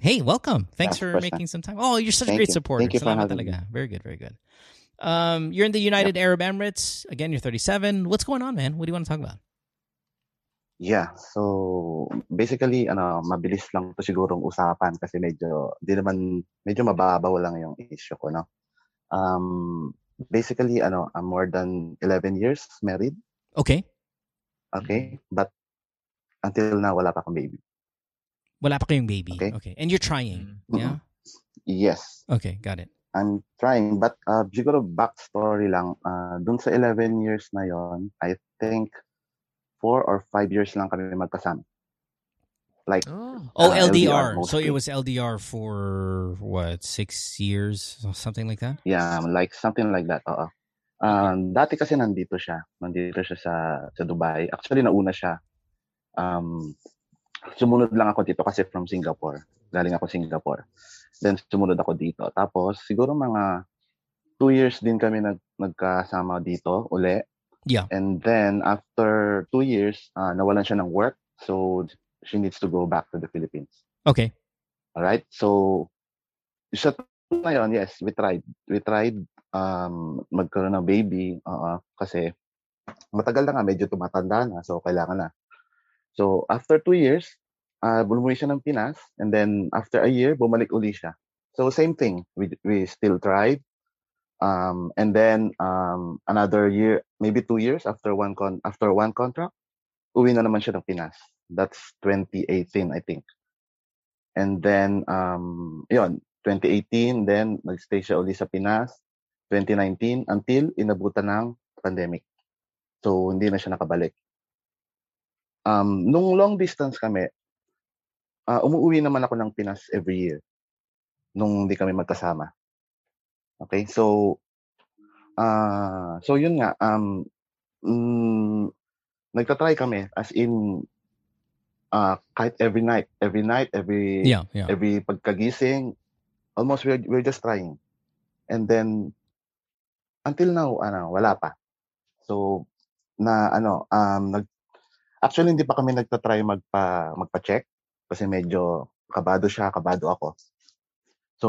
Hey, welcome. Thanks Yeah, for first making some time. Oh, you're such a great you. supporter. Thank you for having talaga. Very good, very good. Um, you're in the United Arab Emirates. Again, you're 37. What's going on, man? What do you want to talk about? Yeah. So basically ano, mabilis lang to sigurong usapan kasi medyo di naman medyo mababaw lang yung issue ko, no. Um basically ano, I'm more than 11 years married, Okay. okay? But until now wala pa akong baby. Wala pa kayong baby. Okay. Okay. And you're trying. Yeah? Yes. Okay, got it. I'm trying but uh, siguro backstory lang uh, dun sa 11 years na yon I think four or five years lang kami magkasama. Like Oh. Oh, Uh, LDR. LDR So it was LDR for what, six years or something like that? yeah, like something like that. Oo. Um, dati kasi nandito siya. Nandito siya sa sa Dubai. Actually nauna siya. Um sumunod lang ako dito kasi from Singapore. Galing ako Singapore. Then sumunod ako dito. Tapos siguro mga two years din kami nag nagkasama dito uli. Yeah. And then after two years, uh, nawalan siya ng work. So she needs to go back to the Philippines. Okay. All right? So sa na yun, yes, we tried. We tried um magkaroon ng baby, oo, kasi matagal na nga, medyo tumatanda na, so kailangan na. So after two years, uh, bumuwi siya ng Pinas, and then after a year, bumalik uli siya. So same thing, we we still tried. Um, and then um, another year, maybe two years after one con after one contract, uwi na naman siya ng Pinas. That's 2018, I think. And then, um, yun, 2018, then nagstay siya uli sa Pinas. 2019, until inabutan ng pandemic. So, hindi na siya nakabalik. Um, nung long distance kami, ah, umuwi naman ako ng Pinas every year. Nung hindi kami magkasama. Okay, so, ah, so yun nga, um, mm, nagtatry kami as in, ah, kahit every night, every night, every Yeah, yeah. every pagkagising, almost we're, we're just trying. And then, until now, ano, wala pa. So, na ano, um, nag, actually hindi pa kami nagtatry magpa, magpa-check kasi medyo kabado siya, kabado ako. So,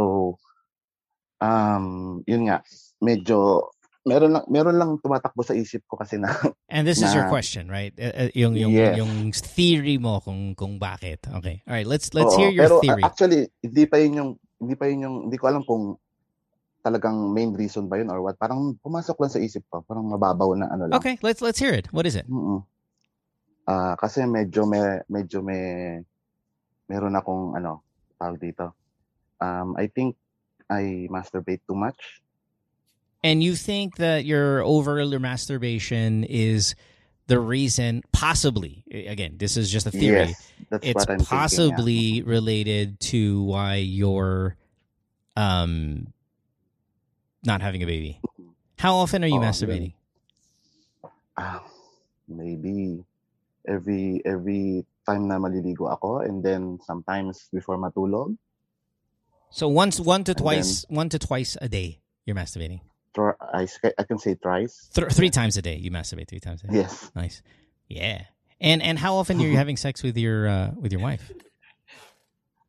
um, yun nga, medyo meron lang meron lang tumatakbo sa isip ko kasi na And this is your Na- question, right? Uh, uh, yung yung Yes. yung theory mo kung kung bakit. Okay. All right, let's let's Oo, hear your pero uh, theory. actually hindi pa yun yung hindi pa yun yung hindi ko alam kung talagang main reason ba yun or what. Parang pumasok lang sa isip ko, parang mababaw na ano lang. Okay, let's let's hear it. What is it? Mm. Ah, kasi medyo may medyo may meron akong ano, tawag dito. Um, I think I masturbate too much. And you think that your over masturbation is the reason possibly again, this is just a theory. Yes, that's it's what I'm thinking. yeah. possibly related to why you're um not having a baby. How often are you Oo, masturbating? Ah, maybe every every time na maliligo ako and then sometimes before matulog, So once one to And twice one to twice a day you're masturbating. tr- I, I can say thrice. Th- three times a day you masturbate three times a day. Yes. Nice. Yeah. And and how often are you having sex with your uh, with your wife?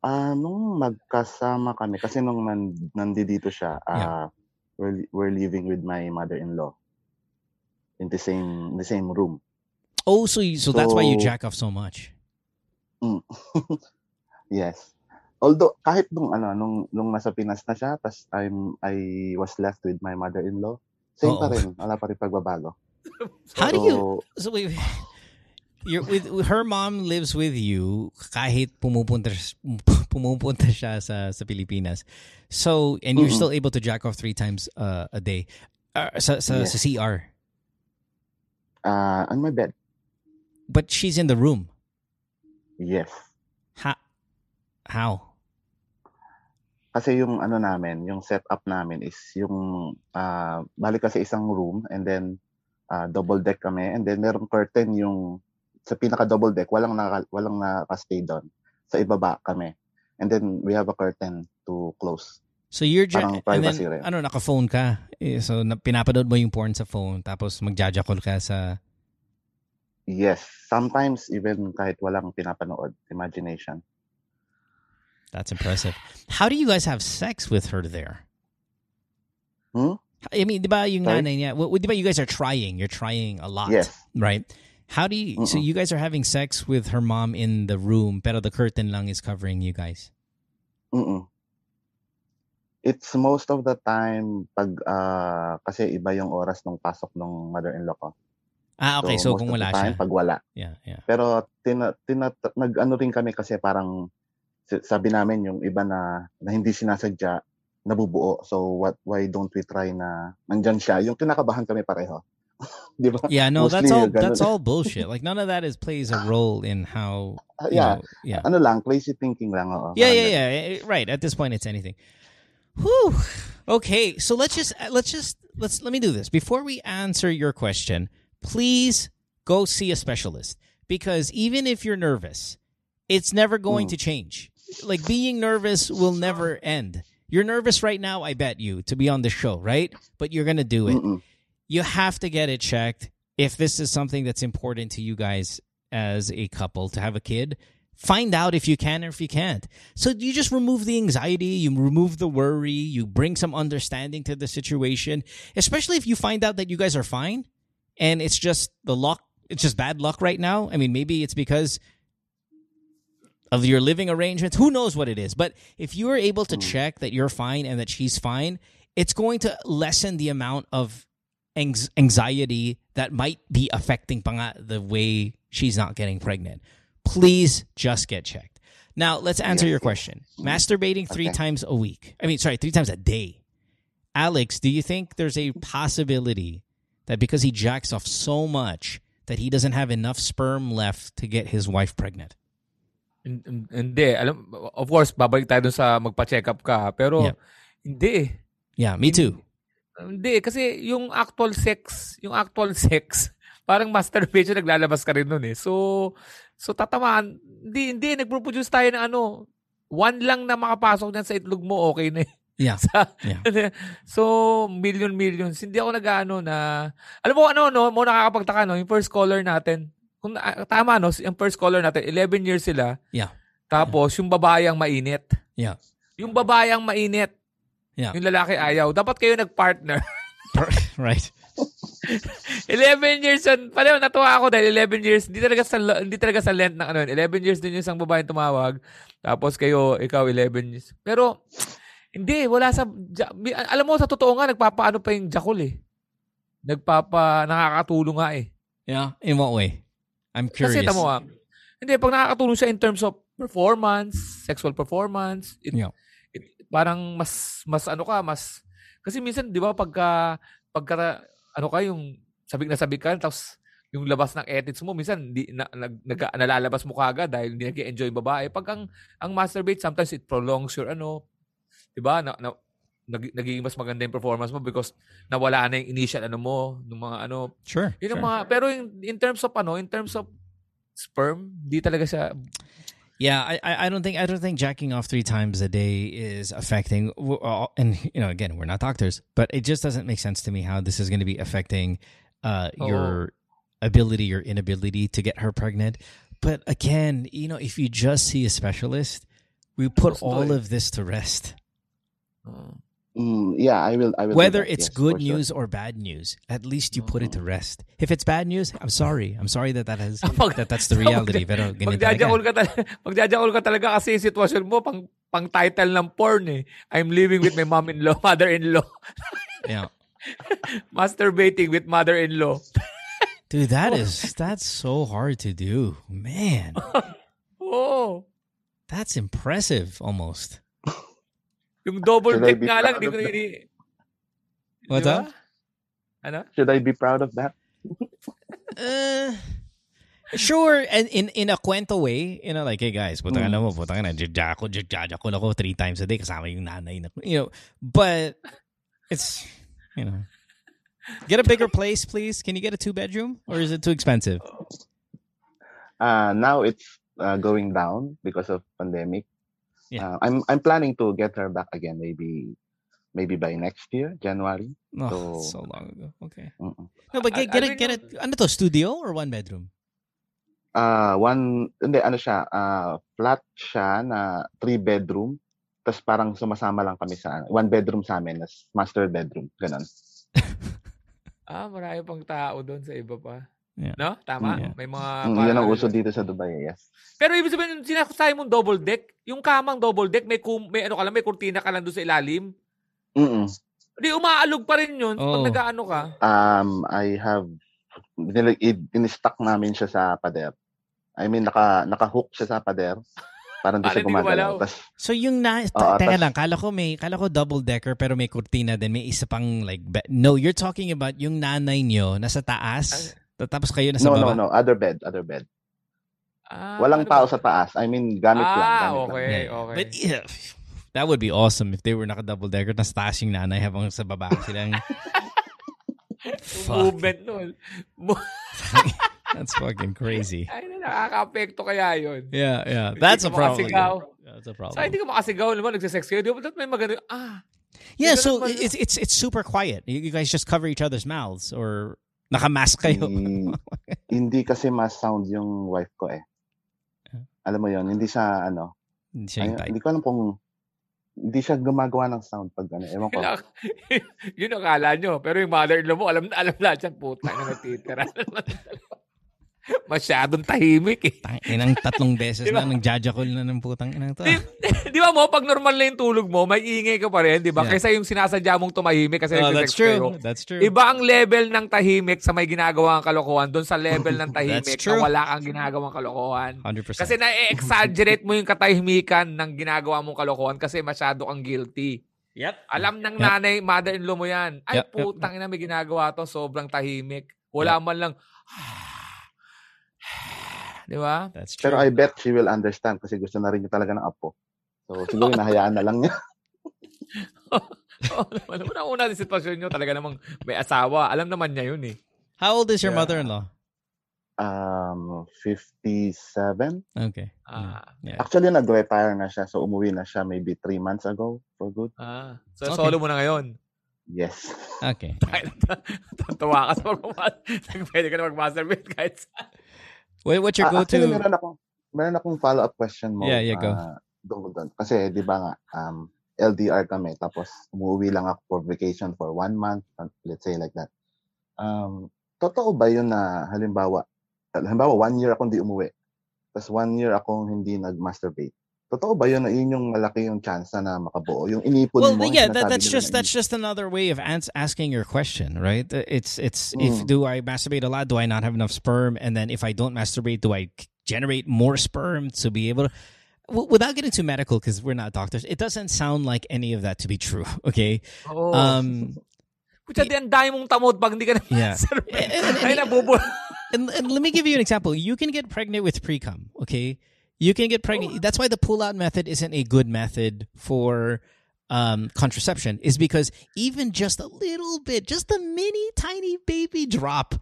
Ah, nung magkasama kami kasi nung nan, nandito siya, ah we're we're living with my mother-in-law in the same in the same room. Oh, so you, so that's why you jack off so much. Yes. Although kahit nung ano nung nung nasa Pinas na siya, tas I'm I was left with my mother-in-law, same pa Oo. rin, wala pa rin pagbabago. How do you So, so wait, you're with her mom lives with you kahit pumupunta pumupunta siya sa sa Pilipinas. So and you're Mm-mm. still able to jack off three times uh, a day. Uh, sa sa, Yes. sa CR. ah on my bed. But she's in the room. Yes. How how? Kasi yung ano namin, yung setup namin is yung ah balik kasi isang room and then ah, double deck kami and then merong curtain yung sa pinaka double deck walang naka, walang naka-stay doon. Sa ibaba kami. And then we have a curtain to close. So you're Parang and then rin. ano naka-phone ka. Eh, So na, pinapanood mo yung porn sa phone tapos magjajakol ka sa Yes, sometimes even kahit walang pinapanood, imagination. That's impressive. How do you guys have sex with her there? Hmm? I mean, ba yung Sorry? well, di ba you guys are trying, you're trying a lot, Yes. right? How do you, so Mm-mm. you guys are having sex with her mom in the room, pero the curtain lang is covering you guys. Mm-mm. It's most of the time pag ah, kasi iba yung oras ng pasok ng mother-in-law ko. Ah, okay, so, most kung of the siya. time, pag wala. Yeah, yeah. Pero tina, tina, nag-ano rin kami kasi parang sabi namin yung iba na, na hindi sinasadya nabubuo. So what why don't we try na nandyan siya? Yung kinakabahan kami pareho. Di ba? Yeah, no, that's all, ganun. that's all bullshit. Like none of that is plays a role in how, you yeah. know, yeah. Ano lang, crazy thinking lang. Oo, Yeah, parang yeah, yeah. Eh, Right. At this point, it's anything. Whew. Okay, so let's just uh, let's just let's let me do this before we answer your question. Please go see a specialist because even if you're nervous, it's never going Mm. to change. Like being nervous will never end. You're nervous right now, I bet you, to be on the show, right? But you're gonna do it Mm-mm. you have to get it checked if this is something that's important to you guys as a couple to have a kid find out if you can or if you can't so you just remove the anxiety you remove the worry you bring some understanding to the situation especially if you find out that you guys are fine and it's just the luck it's just bad luck right now i mean maybe it's because of your living arrangements who knows what it is but if you are able to hmm. check that you're fine and that she's fine it's going to lessen the amount of anx- anxiety that might be affecting pa nga the way she's not getting pregnant. Please just get checked. Now, let's answer your question. Hmm. Masturbating three Okay. times a week. I mean, sorry, three times a day. Alex, do you think there's a possibility that because he jacks off so much that he doesn't have enough sperm left to get his wife pregnant? Hin- hin- Hindi. Alam, of course, babalik tayo dun sa magpa-check up ka. Pero, Yeah. hindi eh. Yeah, me too. Hindi, kasi yung actual sex, yung actual sex, parang masturbation, naglalabas ka rin nun eh. So, so tatamaan, hindi, hindi, nagpo-produce tayo ng ano, one lang na makapasok dyan sa itlog mo, okay na eh. Yeah. Sa- Yeah. so, million, millions. Hindi ako nag-ano na, alam mo ano, no, mo nakakapagtaka, no, yung first caller natin, kung ah, tama, no, yung first caller natin, 11 years sila, Yeah. tapos yung babayang mainit. Yeah. Yung babayang mainit, Yeah. yung lalaki ayaw. Dapat kayo nag-partner. right. 11 years yun. Pareho, natuwa ako dahil 11 years, hindi talaga sa, hindi talaga sa length ng ano yun. 11 years din yung isang babae tumawag. Tapos kayo, ikaw 11 years. Pero, hindi, wala sa, alam mo, sa totoo nga, nagpapaano pa yung Jakul eh. Nagpapa, nakakatulong nga eh. Yeah. In what way? I'm curious. Kasi tamo ah, hindi, pag nakakatulong siya in terms of performance, sexual performance, it, Yeah. it- parang mas, mas ano ka, mas, kasi minsan, di ba, pagka, pagka, ano ka, yung sabik na sabik ka, tapos yung labas ng edits mo, minsan, di, na, nag, nag- nalalabas mo kagad dahil hindi nag-enjoy yung babae. Pag ang, ang masturbate, sometimes it prolongs your, ano, di ba, na, na, nag, nagiging mas maganda yung performance mo because nawala na yung initial ano mo, ng mga ano, Sure. yun sure. mga, pero in, in terms of ano, in terms of sperm, di talaga siya, Yeah, I, I don't think I don't think jacking off three times a day is affecting. uh, And you know, again, we're not doctors, but it just doesn't make sense to me how this is going to be affecting uh, your ability or inability to get her pregnant. But again, you know, if you just see a specialist, we put all of this to rest. uh, Mm, yeah, I will. I will. Whether that, it's yes, good for sure. news or bad news, at least you put it to rest. If it's bad news, I'm sorry. I'm sorry that that has that that's the reality. Pero ganyan magjajakol talaga. ka talaga, magjajakol ka talaga kasi yung sitwasyon mo pang pang title ng porn eh. I'm living with my mom-in-law, mother-in-law, Yeah. masturbating with mother-in-law. Dude, that is that's so hard to do. Man, Oo. that's impressive almost. Yung double Should I deck be nga lang, proud of ko that? hindi. What's Di ba? Ano? Should I be proud of that? Uh, sure, and in in a kwento way, you know, like, hey guys, putang Mm. mm. mo, putang na, jajako, jajako ako three times a day kasama yung nanay na, you know, but it's, you know, get a bigger place, please. Can you get a two bedroom or is it too expensive? Uh, now it's uh, going down because of pandemic. Yeah. Uh, I'm I'm planning to get her back again. Maybe maybe by next year, January. Oh, So- so long ago. Okay. Mm-mm. No, but I- get, get I it, mean, get it. Ano to, studio or one bedroom? Uh, one, hindi, ano siya, uh, flat siya na three bedroom. Tapos parang sumasama lang kami sa, one bedroom sa amin, as master bedroom. Ganon. Ah, marami pang tao doon sa iba pa. Yeah. No? Tama? Yeah. May mga... Mm, yan ang uso doon. dito sa Dubai, yes. Pero ibig sabihin, sinasabi mong double deck, yung kamang double deck, may, kum, may ano ka lang, may kurtina ka lang doon sa ilalim. Mm-mm. Di, umaalog pa rin yun Oh. pag nag-ano ka. Um, I have, nil- i- in-stock namin siya sa pader. I mean, naka, naka-hook siya sa pader. Parang Para siya gumagalaw. Tas, So yung na, ta- teka tas- lang, kala ko may, kala ko double decker pero may kurtina din, may isa pang like, be- no, you're talking about yung nanay nyo nasa taas, tapos kayo nasa no, no, baba. no. Other bed, other bed. Ah, Walang tao ba? sa taas. I mean, gamit lang. Ah, Gamit okay, lang. Yeah, okay. But yeah, that would be awesome if they were naka double decker nasa taas yung nanay habang sa baba silang Fuck. Movement nun. That's fucking crazy. Ay, na, nakaka-apekto kaya yun. Yeah, yeah. That's a problem. That's a Sa problem. hindi ka makasigaw, naman, nagsisex kayo. Di ba may magano, ah, Yeah, so it's it's it's super quiet. You guys just cover each other's mouths or nakamask kayo. Hindi, hindi kasi mas sound yung wife ko eh. Alam mo yon hindi siya ano, Hindi siya yung type. hindi ko alam kung hindi siya gumagawa ng sound pag ano. Ewan ko. Yun ang akala nyo. Pero yung mother-in-law mo, alam na alam lahat yan. Puta na natitira. Masyadong tahimik eh. Tang inang tatlong beses Di ba? na nang jajakol na ng putang inang to. Di, di ba mo, pag normal na yung tulog mo, may ingay ka pa rin, di ba? Yeah. Kaysa yung sinasadya mong tumahimik kasi Oh, that's true. kayo. That's true. Iba ang level ng tahimik sa may ginagawa kang kalokohan doon sa level ng tahimik That's na wala kang ginagawang kalokohan. 100%. Kasi na-exaggerate mo yung katahimikan ng ginagawa mong kalokohan kasi masyado kang guilty. Yep. Alam ng Yep. nanay, mother-in-law mo yan. Ay, Yep, yep, putang ina, may ginagawa to. Sobrang tahimik. Wala man lang, di ba? That's true. Pero I bet she will understand kasi gusto na rin niya talaga ng apo. So siguro nahayaan na lang niya. Oo naman. Naman ang una sa sitwasyon nyo, talaga namang may asawa. Alam naman niya yun eh. How old is your Yeah. mother-in-law? Um, 57. Okay. Ah, Yeah. Actually, nag-retire na siya. So umuwi na siya maybe three months ago for good. ah. So, Okay. solo mo na ngayon. Yes. Okay. Tuwa ka sa pag Pwede ka na mag-masturbate kahit sa... Wait, what's your actually, go-to? meron akong, meron akong follow-up question mo. Yeah, yeah, go. ah, tungkol doon. Kasi, di ba nga, um, LDR kami, tapos umuwi lang ako for vacation for one month, uh, let's say like that. Um, totoo ba yun na halimbawa, halimbawa one year akong di umuwi, tapos one year akong hindi nag-masturbate. Totoo ba yun na yun yung malaki yung chance na makabuo? Yung inipon Well, mo, yeah, that, that's just that's just another way of ans- asking your question, right? Uh, It's it's if Mm. do I masturbate a lot? Do I not have enough sperm? And then if I don't masturbate, do I generate more sperm to be able to? W- without getting too medical, because we're not doctors, it doesn't sound like any of that to be true. Okay, Oo. um, Kutsa, di ang dami mong tamod pag hindi ka na Yeah. masturbate. And- and- Ay, nabubo. and, and let me give you an example. You can get pregnant with pre cum. Okay, you can get pregnant. That's why the pull out method isn't a good method for um, contraception. Is because even just a little bit, just a mini tiny baby drop.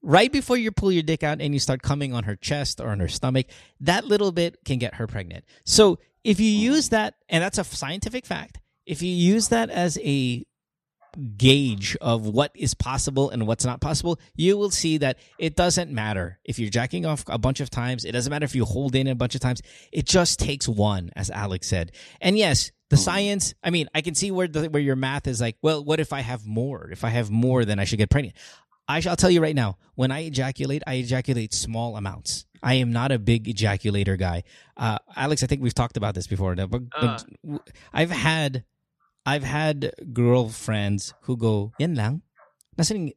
Right before you pull your dick out and you start coming on her chest or on her stomach, that little bit can get her pregnant. So if you use that, and that's a scientific fact, if you use that as a gauge of what is possible and what's not possible, you will see that it doesn't matter if you're jacking off a bunch of times. It doesn't matter if you hold in a bunch of times. It just takes one, as Alex said. And yes, the science. I mean, I can see where the, where your math is like. Well, what if I have more? If I have more, then I should get pregnant. I shall tell you right now. When I ejaculate, I ejaculate small amounts. I am not a big ejaculator guy. Uh, Alex, I think we've talked about this before. But, but I've had I've had girlfriends who go, yan lang? Nasaan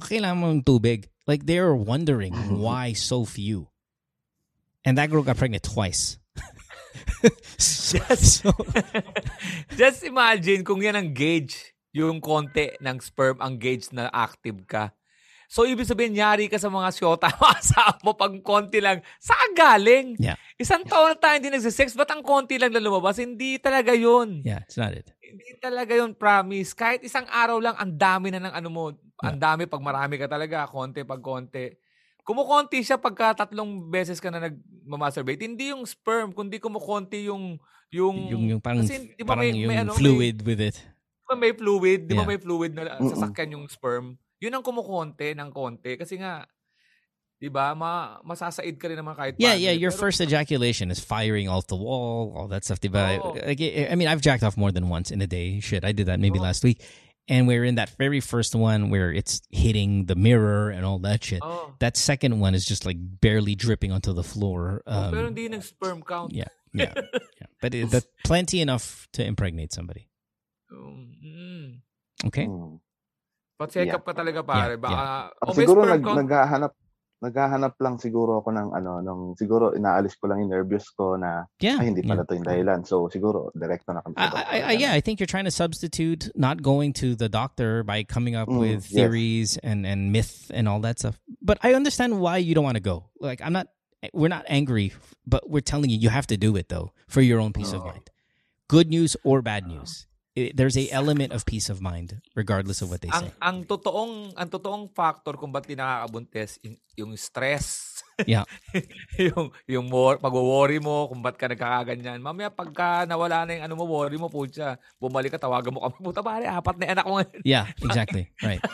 kailangan mo ng tubig? Like, they're wondering why so few. And that girl got pregnant twice. so, Just imagine kung yan ang gauge, yung konti ng sperm ang gauge na active ka. So, ibig sabihin, nyari ka sa mga syota, asawa mo pag konti lang. Saan galing? Yeah. Isang taon na tayo hindi nagsisex, ba't ang konti lang na lumabas? Hindi talaga yun. yeah, it's not it. Hindi talaga yun, promise. Kahit isang araw lang, ang dami na ng ano mo. Ang dami pag marami ka talaga, konti pag konti. Kumukonti siya pagka tatlong beses ka na nag-masturbate. Hindi yung sperm, kundi kumukonti yung... Yung, Yung, yung parang, kasi, di ba parang may, yung may, ano, fluid with it. May, di ba may fluid, di ba Yeah. may fluid na sasakyan yung sperm? Yun ang kumukonti ng konti. Kasi nga, di ba, ma, masasaid ka rin naman kahit Yeah, paano yeah. eh. Your Pero- first ejaculation is firing off the wall, all that stuff. Diba? Oo. Like, I I mean, I've jacked off more than once in a day. Shit, I did that maybe Oo. last week. And we're in that very first one where it's hitting the mirror and all that shit. Oo. That second one is just like barely dripping onto the floor. Oh, pero Um, hindi nag-sperm count. yeah, yeah, yeah. But it, that's plenty enough to impregnate somebody. Um, mm. Okay. Mm. Pa-check Yeah. up ka talaga pare. Yeah, Baka, Ako oh, siguro nag, naghahanap naghahanap lang siguro ako ng ano, nung siguro inaalis ko lang yung nervous ko na Yeah. ay hindi yeah. pala to yung dahilan. So siguro direkto na kami I, sa I. I, yeah, I think you're trying to substitute not going to the doctor by coming up Mm, with yes. theories and, and myth and all that stuff. But I understand why you don't want to go. Like, I'm not, we're not angry, but we're telling you, you have to do it though for your own peace of mind. Good news or bad news. It, there's a element of peace of mind, regardless of what they ang say. ang totoong ang totoong factor kung di nakakabuntis yung, yung stress. Yeah. yung yung more, pag-worry mo kung ba't ka nagkakaganyan. Mamaya pagka nawala na yung ano mo, worry mo po siya. Bumalik ka, tawagan mo kami. Puta pare, apat na anak mo ngayon. Yeah, exactly. right.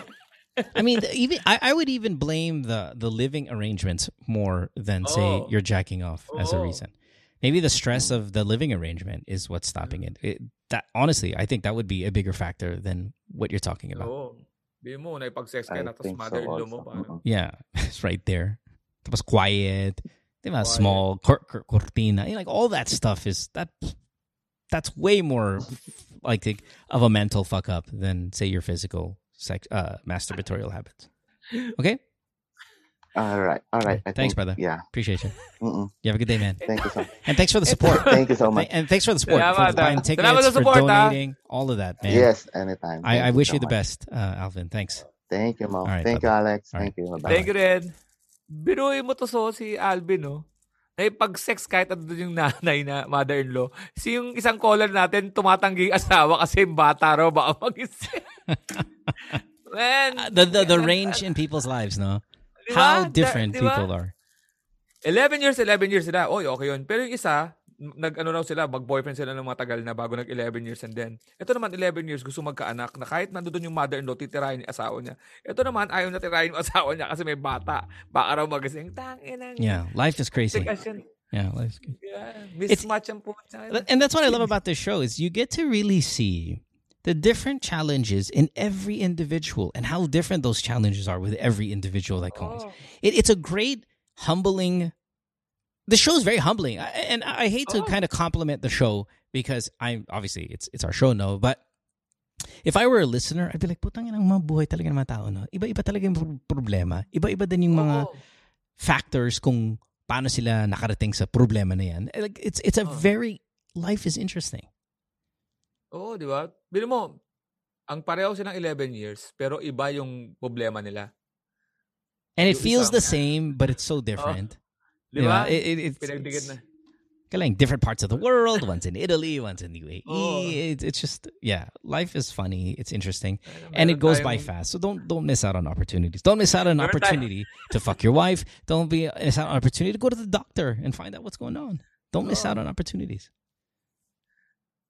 I mean, the- even I, I would even blame the the living arrangements more than say Oh. you're jacking off as a Oh. reason. Maybe the stress of the living arrangement is what's stopping it. it. That honestly, I think that would be a bigger factor than what you're talking about. Oo. Di mo, naipag-sex ka na, tapos think so mother-in-law mo. also. Paano? Yeah, it's right there. It was quiet. They have Quiet. small cor- cor- cortina. You know, like all that stuff is that. That's way more like the- of a mental fuck up than say your physical sex uh, masturbatorial habits. Okay, All right. All right. I Thanks, think, brother. Yeah. appreciate you. Mm-mm. You have a good day, man. Thank you so much. And thanks for the support. Thank you so much. and thanks for the support. Salamat, for buying tickets, for support, donating, all of that, man. Yes, anytime. I, I wish so you the much. best, uh, Alvin. Thanks. Thank you, Mo. All right, Thank you, bye-bye. Alex. All Thank you. Bye. Thank you rin. Biruin mo to so si Alvin, no? Naipag-sex kahit ano yung nanay na mother-in-law. Si yung isang caller natin, tumatanggi yung asawa kasi yung bata raw baka mag-isip. Man. Uh, the the, the range in people's lives, no? How different Di people are. 11 years, 11 years sila. Oy, okay yun. Pero yung isa, nag-ano raw sila, mag-boyfriend sila ng matagal na bago nag-11 years and then. Ito naman, 11 years, gusto magkaanak na kahit nandoon yung mother-in-law, titirahin yung asawa niya. Ito naman, ayaw na tirahin yung asawa niya kasi may bata. Baka raw magising, tangin ang... Yeah, life is crazy. Yeah, life's good. Yeah, mismatch ang puta. And that's what I love about this show is you get to really see the different challenges in every individual and how different those challenges are with every individual that comes. Oh. It, it's a great humbling. The show is very humbling, I- and I hate to Oh. kind of compliment the show because I'm obviously it's it's our show, no, but. If I were a listener, I'd be like, putang ina, mga buhay talaga ng mga tao, no? Iba-iba talaga yung problema. Iba-iba din yung mga Oo. factors kung paano sila nakarating sa problema na yan. Eh, Like, it's, it's a Oh. very, life is interesting. Oo, di ba? Bili mo, ang pareho silang 11 years, pero iba yung problema nila. And it Yung feels isa- the same, but it's so different. Di ba? It, it, it's, Pinagdikit na. galing, different parts of the world. One's in Italy, one's in UAE. Oh. It's, it's just, yeah, life is funny. It's interesting. And it goes by fast. So don't don't miss out on opportunities. Don't miss out on an opportunity to fuck your wife. Don't be miss out on an opportunity to go to the doctor and find out what's going on. Don't miss Oo. out on opportunities.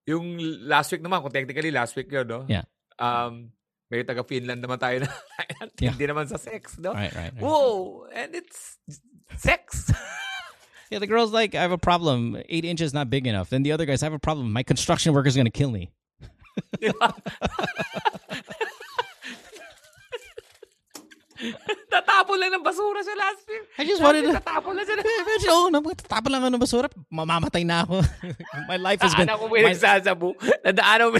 Yung last week naman, kung technically last week yun, no? Yeah. Um, may taga Finland naman tayo na Yeah. hindi naman sa sex, no? Right, right. right. Whoa! And it's sex! Yeah, the girl's like, I have a problem. Eight inches not big enough. Then the other guy's, I have a problem. My construction worker's gonna kill me. Tatapon lang ng basura sa last week. I just wanted to. Tatapon lang sila. Imagine, oh, tapon lang ako ng basura. Mamamatay na ako. my life has been Daanan ko may nagsasabu. Nadaanan ko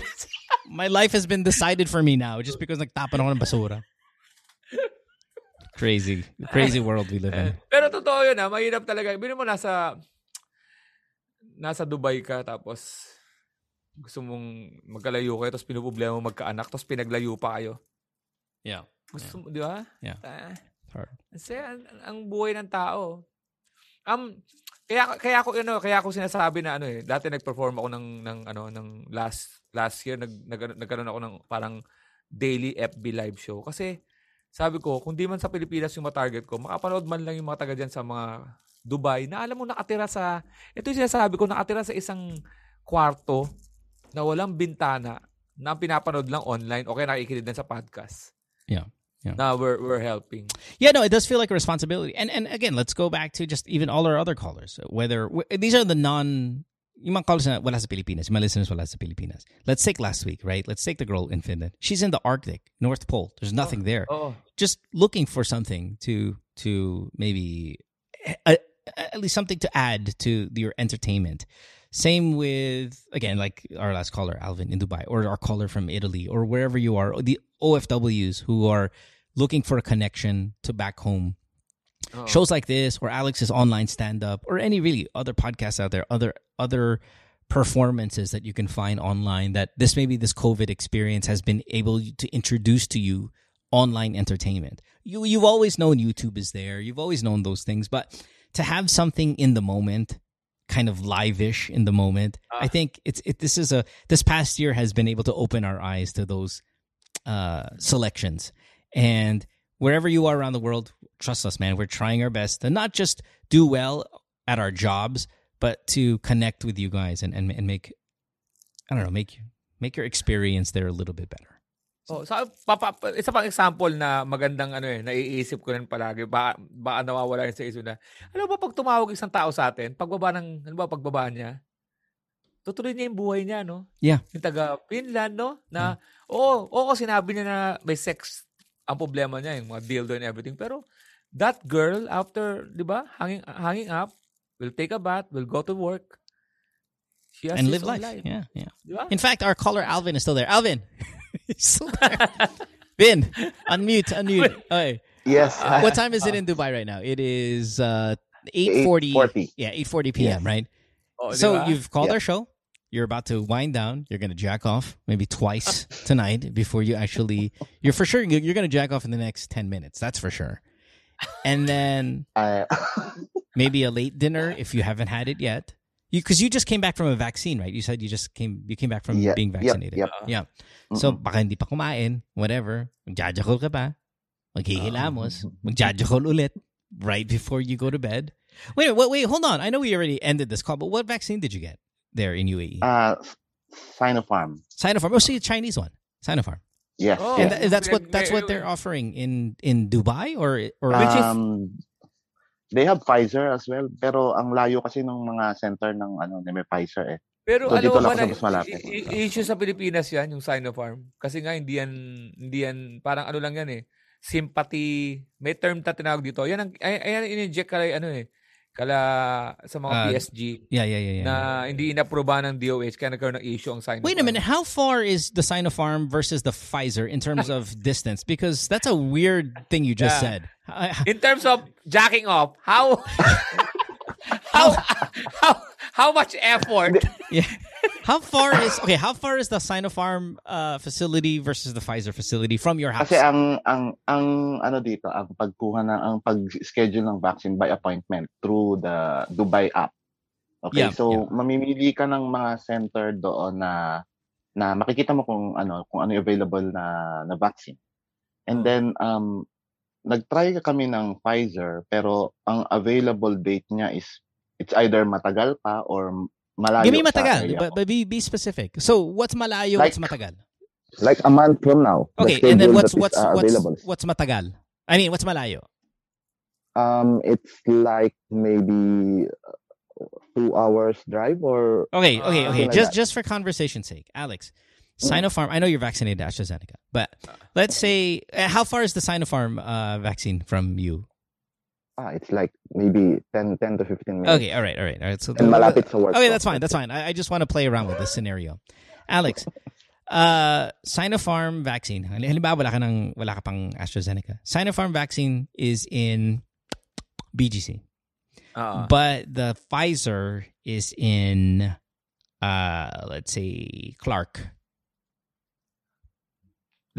my life has been decided for me now just because nagtapon ako ng basura. Crazy, crazy world we live in. Pero totoo yun ha, mahirap talaga. Bino mo nasa nasa Dubai ka tapos gusto mong magkalayo kayo tapos pinuproblema mo magkaanak tapos pinaglayo pa kayo. Yeah, Gusto mo, di ba? Yeah. Ah, hard. kasi ang, ang buhay ng tao. Um, kaya kaya ako ano, kaya ako sinasabi na ano eh, dati nag-perform ako ng ng ano ng last last year nag, nag nagkaroon ako ng parang daily FB live show kasi sabi ko, kung di man sa Pilipinas yung matarget ko, makapanood man lang yung mga taga dyan sa mga Dubai na alam mo nakatira sa, ito yung sinasabi ko, nakatira sa isang kwarto na walang bintana na pinapanood lang online o kaya nakikinig din sa podcast. Yeah. Yeah. Na we're, we're helping. Yeah, no, it does feel like a responsibility. And and again, let's go back to just even all our other callers. Whether these are the non yung mga callers na wala sa Pilipinas, yung mga listeners wala sa Pilipinas. Let's take last week, right? Let's take the girl in Finland. She's in the Arctic, North Pole. There's nothing there. Oo. Just looking for something to to maybe uh, at least something to add to your entertainment. Same with again, like our last caller, Alvin in Dubai, or our caller from Italy, or wherever you are, the OFWs who are looking for a connection to back home. Oo. Shows like this, or Alex's online stand up, or any really other podcasts out there, other other performances that you can find online that this maybe this COVID experience has been able to introduce to you online entertainment. You you've always known YouTube is there. You've always known those things, but to have something in the moment, kind of live-ish in the moment, I think it's it this is a this past year has been able to open our eyes to those uh selections. And wherever you are around the world, trust us, man, we're trying our best to not just do well at our jobs, but to connect with you guys and, and, and make I don't know, make make your experience there a little bit better. Oh, sa papa, pa- isa pang example na magandang ano eh, naiisip ko rin palagi, baka, baka nawawala yun sa isip na, ano ba pag tumawag isang tao sa atin, pagbaba ng, ano ba pagbaba niya, tutuloy niya yung buhay niya, no? Yeah. Yung taga Finland, no? Na, oo, oo, sinabi niya na may sex ang problema niya, yung mga dildo and everything. Pero, that girl, after, di ba, hanging, hanging up, will take a bath, will go to work, she has and live own life. Yeah, yeah. Di ba? In fact, our caller Alvin is still there. Alvin. He's still there. Vin, unmute, unmute. Okay. Yes. What time is it in Dubai right now? It is uh 8:40. 8:40. Yeah, 8:40 p.m., right? Oh, So ba? you've called Yeah. our show. You're about to wind down. You're going to jack off maybe twice tonight before you actually. You're for sure you're going to jack off in the next ten minutes. That's for sure. And then Uh, maybe a late dinner if you haven't had it yet. You because you just came back from a vaccine, right? You said you just came you came back from Yeah, being vaccinated. yep. Yeah. So mm-mm. baka hindi pa kumain, whatever. Magjajakol ka pa. Maghihilamos. Magjajakol ulit right before you go to bed. Wait, wait, wait, hold on. I know we already ended this call, but what vaccine did you get there in UAE? uh, Sinopharm. Sinopharm. Oh, see, the Chinese one. Sinopharm. Yes. Oh. And yes. tha- that's what that's what they're offering in in Dubai or or Which is- um, they have Pfizer as well, pero ang layo kasi ng mga center ng ano, may Pfizer eh. Pero So, alam mo ba na issue sa Pilipinas yan, yung Sinopharm? Kasi nga hindi yan, hindi yan, parang ano lang yan eh, sympathy, may term na tinawag dito. Yan ang, ay, ayan in-inject kala, ano eh, kala sa mga Ah, PSG Yeah, yeah, yeah, yeah. na hindi inaproba ng DOH kaya nagkaroon ng issue ang Sinopharm. Wait a minute. How far is the Sinopharm versus the Pfizer in terms of distance? Because that's a weird thing you just Yeah. said. In terms of jacking off, how how how how much effort? yeah. How far is okay? How far is the Sinopharm uh, facility versus the Pfizer facility from your house? Kasi ang ang ang ano dito, ang pagkuha ng ang pag-schedule ng vaccine by appointment through the Dubai app. Okay, Yeah, so yeah. mamimili ka ng mga center doon na na makikita mo kung ano kung ano available na na vaccine. And then um nag-try ka kami ng Pfizer pero ang available date niya is it's either matagal pa or malayo Give me matagal, but, but be, be specific. So what's malayo? Like- what's matagal? like a month from now. the Okay, and then what's what's uh, what's available. what's matagal? I mean, what's malayo? Um, it's like maybe uh, two hours drive or Okay, okay, okay. Like Just that. just for conversation's sake, Alex, Mm. Sinopharm. I know you're vaccinated AstraZeneca, but let's say uh, how far is the Sinopharm uh, vaccine from you? Ah, it's like maybe 10, 10 to 15 minutes. Okay, all right, all right, all right. So And malapit sa work Okay, that's fine. That's fine. I, I just want to play around with this scenario. Alex, uh, Sinopharm vaccine. Halimbawa, wala ka, ng, wala ka pang AstraZeneca. Sinopharm vaccine is in BGC. Ah. But the Pfizer is in, uh, let's say, Clark.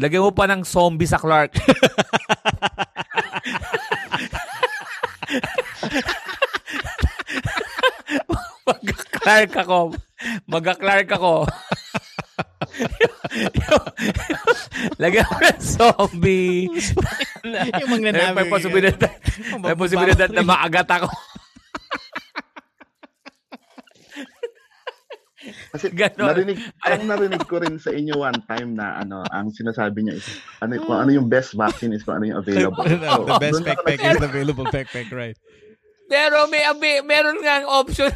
Lagyan mo pa ng zombie sa Clark. Mag-Clark ako. Mag-Clark ako. Lagyan mo ng zombie. Yung mga may, posibilidad, may posibilidad na maagat ako. Kasi Ganon. narinig, parang narinig ko rin sa inyo one time na ano, ang sinasabi niya is ano, kung ano yung best vaccine is kung ano yung available. No, the So, best backpack is the available backpack, right? Pero may meron nga ang option.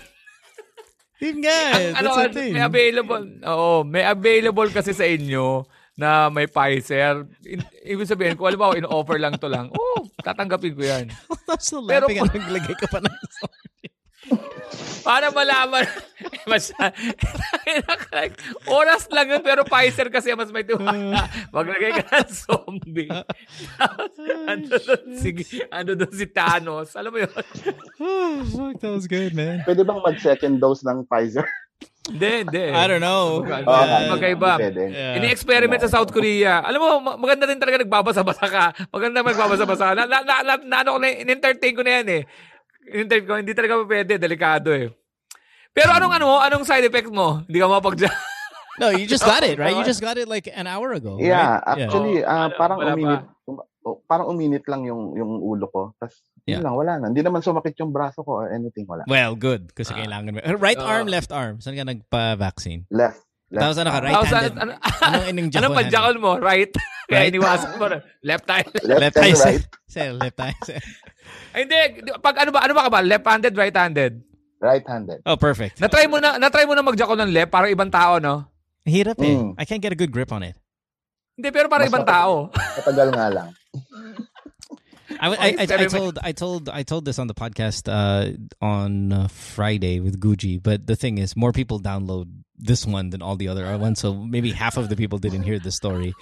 Yun nga, Ang- ano, may available. Oo, may available kasi sa inyo na may Pfizer. In, ibig sabihin, kung alam in-offer lang to lang, oh, tatanggapin ko yan. Pero laughing at naglagay ka pa ng Para malaman. mas, oras lang yun, pero Pfizer kasi mas may tiwala. Maglagay ka ng zombie. Tapos, ano doon si, ano doon si Thanos. Alam mo yun? Oh, fuck, that was good, man. Pwede bang mag-second dose ng Pfizer? Hindi, hindi. I don't know. Magkaiba. Uh, magkaiba. Yeah. Ini-experiment sa South Korea. Alam mo, ma- maganda rin talaga nagbabasa-basa ka. Maganda magbabasa-basa. Na, na, na, na, na, ano ko na, in-entertain ko na yan eh. In-entertain ko, hindi talaga pwede. Delikado eh. Pero anong ano, anong side effect mo? Hindi ka mapag No, you just got it, right? You just got it like an hour ago. Yeah, right? actually, ah, Wala- parang wala pa. uminit. um- oh, parang uminit lang yung yung ulo ko. Tapos, Yeah. yun lang, wala na. Hindi naman sumakit yung braso ko or anything, wala. Well, good. Kasi Ah. kailangan mo. Right Oo. arm, left arm. Saan ka nagpa-vaccine? Left. left. Tapos ano ka, right-handed. ano, Anong inang ano pa jakol mo? Right? Kaya iniwasan mo na. Left eye. Left, Left eye, right. Left eye. Sir. Ay, hindi. Pag ano ba, ano ba ka ba? Left-handed, right-handed? Right-handed. Oh, perfect. Na-try mo na, na-try mo na mag-jakol ng left para ibang tao, no? Hirap eh. Mm. I can't get a good grip on it. Hindi, pero para Mas ibang tao. Matagal nga lang. I, I, I, I told I told I told this on the podcast uh, on uh, Friday with Guji, but the thing is, more people download this one than all the other ones, so maybe half of the people didn't hear the story.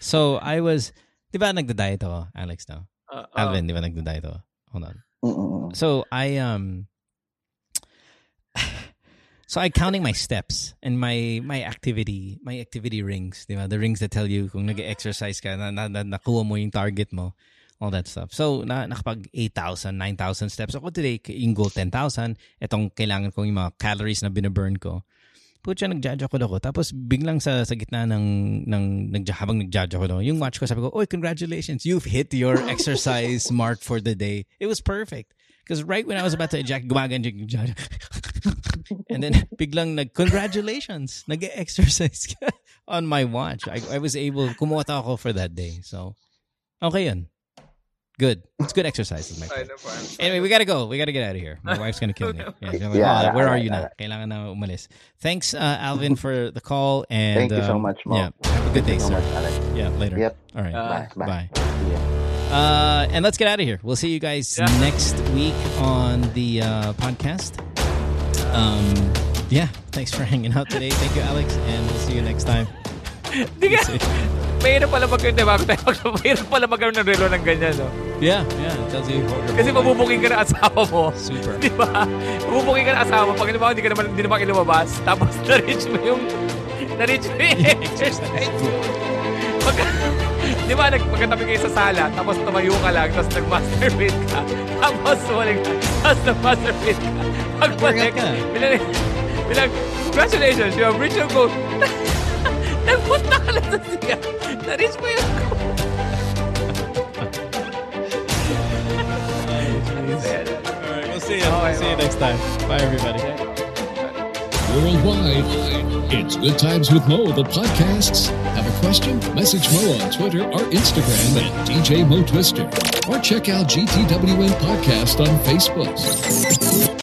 So I was, di ba nagda-diet ako, Alex now? Uh, uh, Alvin, di ba nagda-diet ako? Hold on. Mm-mm. So I um so I counting my steps and my my activity my activity rings, di ba? The rings that tell you kung nag-exercise ka na, na, na nakuha mo yung target mo, all that stuff. So na nakapag 8,000, 9,000 steps ako today, yung goal 10,000, etong kailangan kong yung mga calories na binaburn ko. Putya, nag-judge ako. Tapos biglang sa sa gitna ng ng nag habang nag-judge ako yung watch ko sabi ko, "Oy, congratulations. You've hit your exercise mark for the day." It was perfect. Because right when I was about to eject, gumaganjig yung. And then biglang nag congratulations, nag-exercise ka on my watch. I, I was able kumuha ako for that day. So okay yun. Good. It's good exercises, my friend. Anyway, we gotta go. We gotta get out of here. My wife's gonna kill me. Yeah, like, Yeah, "Oh, where are you now? alright. Kailangan na umalis. Thanks, uh, Alvin, for the call. And Thank you so um, much, Mo. Yeah, have a good day, Thank you so sir. much, Alex. Yeah, later. Yep. All right. Uh, Bye. Bye. Bye. Yeah. Uh, and let's get out of here. We'll see you guys Yeah. next week on the uh, podcast. Um, yeah, thanks for hanging out today. Thank you, Alex, and we'll see you next time. Hindi ka, mahirap pala mag di ba? Mahirap pala magkaroon ng relo ng ganyan, no? Yeah, yeah, it tells you. Kasi mabubuking ka ng asawa mo. Super. Di ba? Mabubuking ka ng asawa mo. Pag halimbawa, hindi ka naman, hindi naman ilumabas. Tapos na-reach mo yung, na-reach mo yung exercise di ba, nag, pagkatabi kayo sa sala, tapos tumayo ka lang, tapos nag-masturbate ka, tapos bumalik ka, tapos nag-masturbate ka. Pagbalik, bilang, bilang, congratulations, you have reached your goal. Nagpunta ka lang sa siya. Na-reach mo yung goal. All right, we'll see you. Okay, see you next time. Bye, everybody. Worldwide, it's Good Times with Mo, the podcasts. Have a question? Message Mo on Twitter or Instagram at DJ Mo Twister. Or check out GTWM Podcast on Facebook.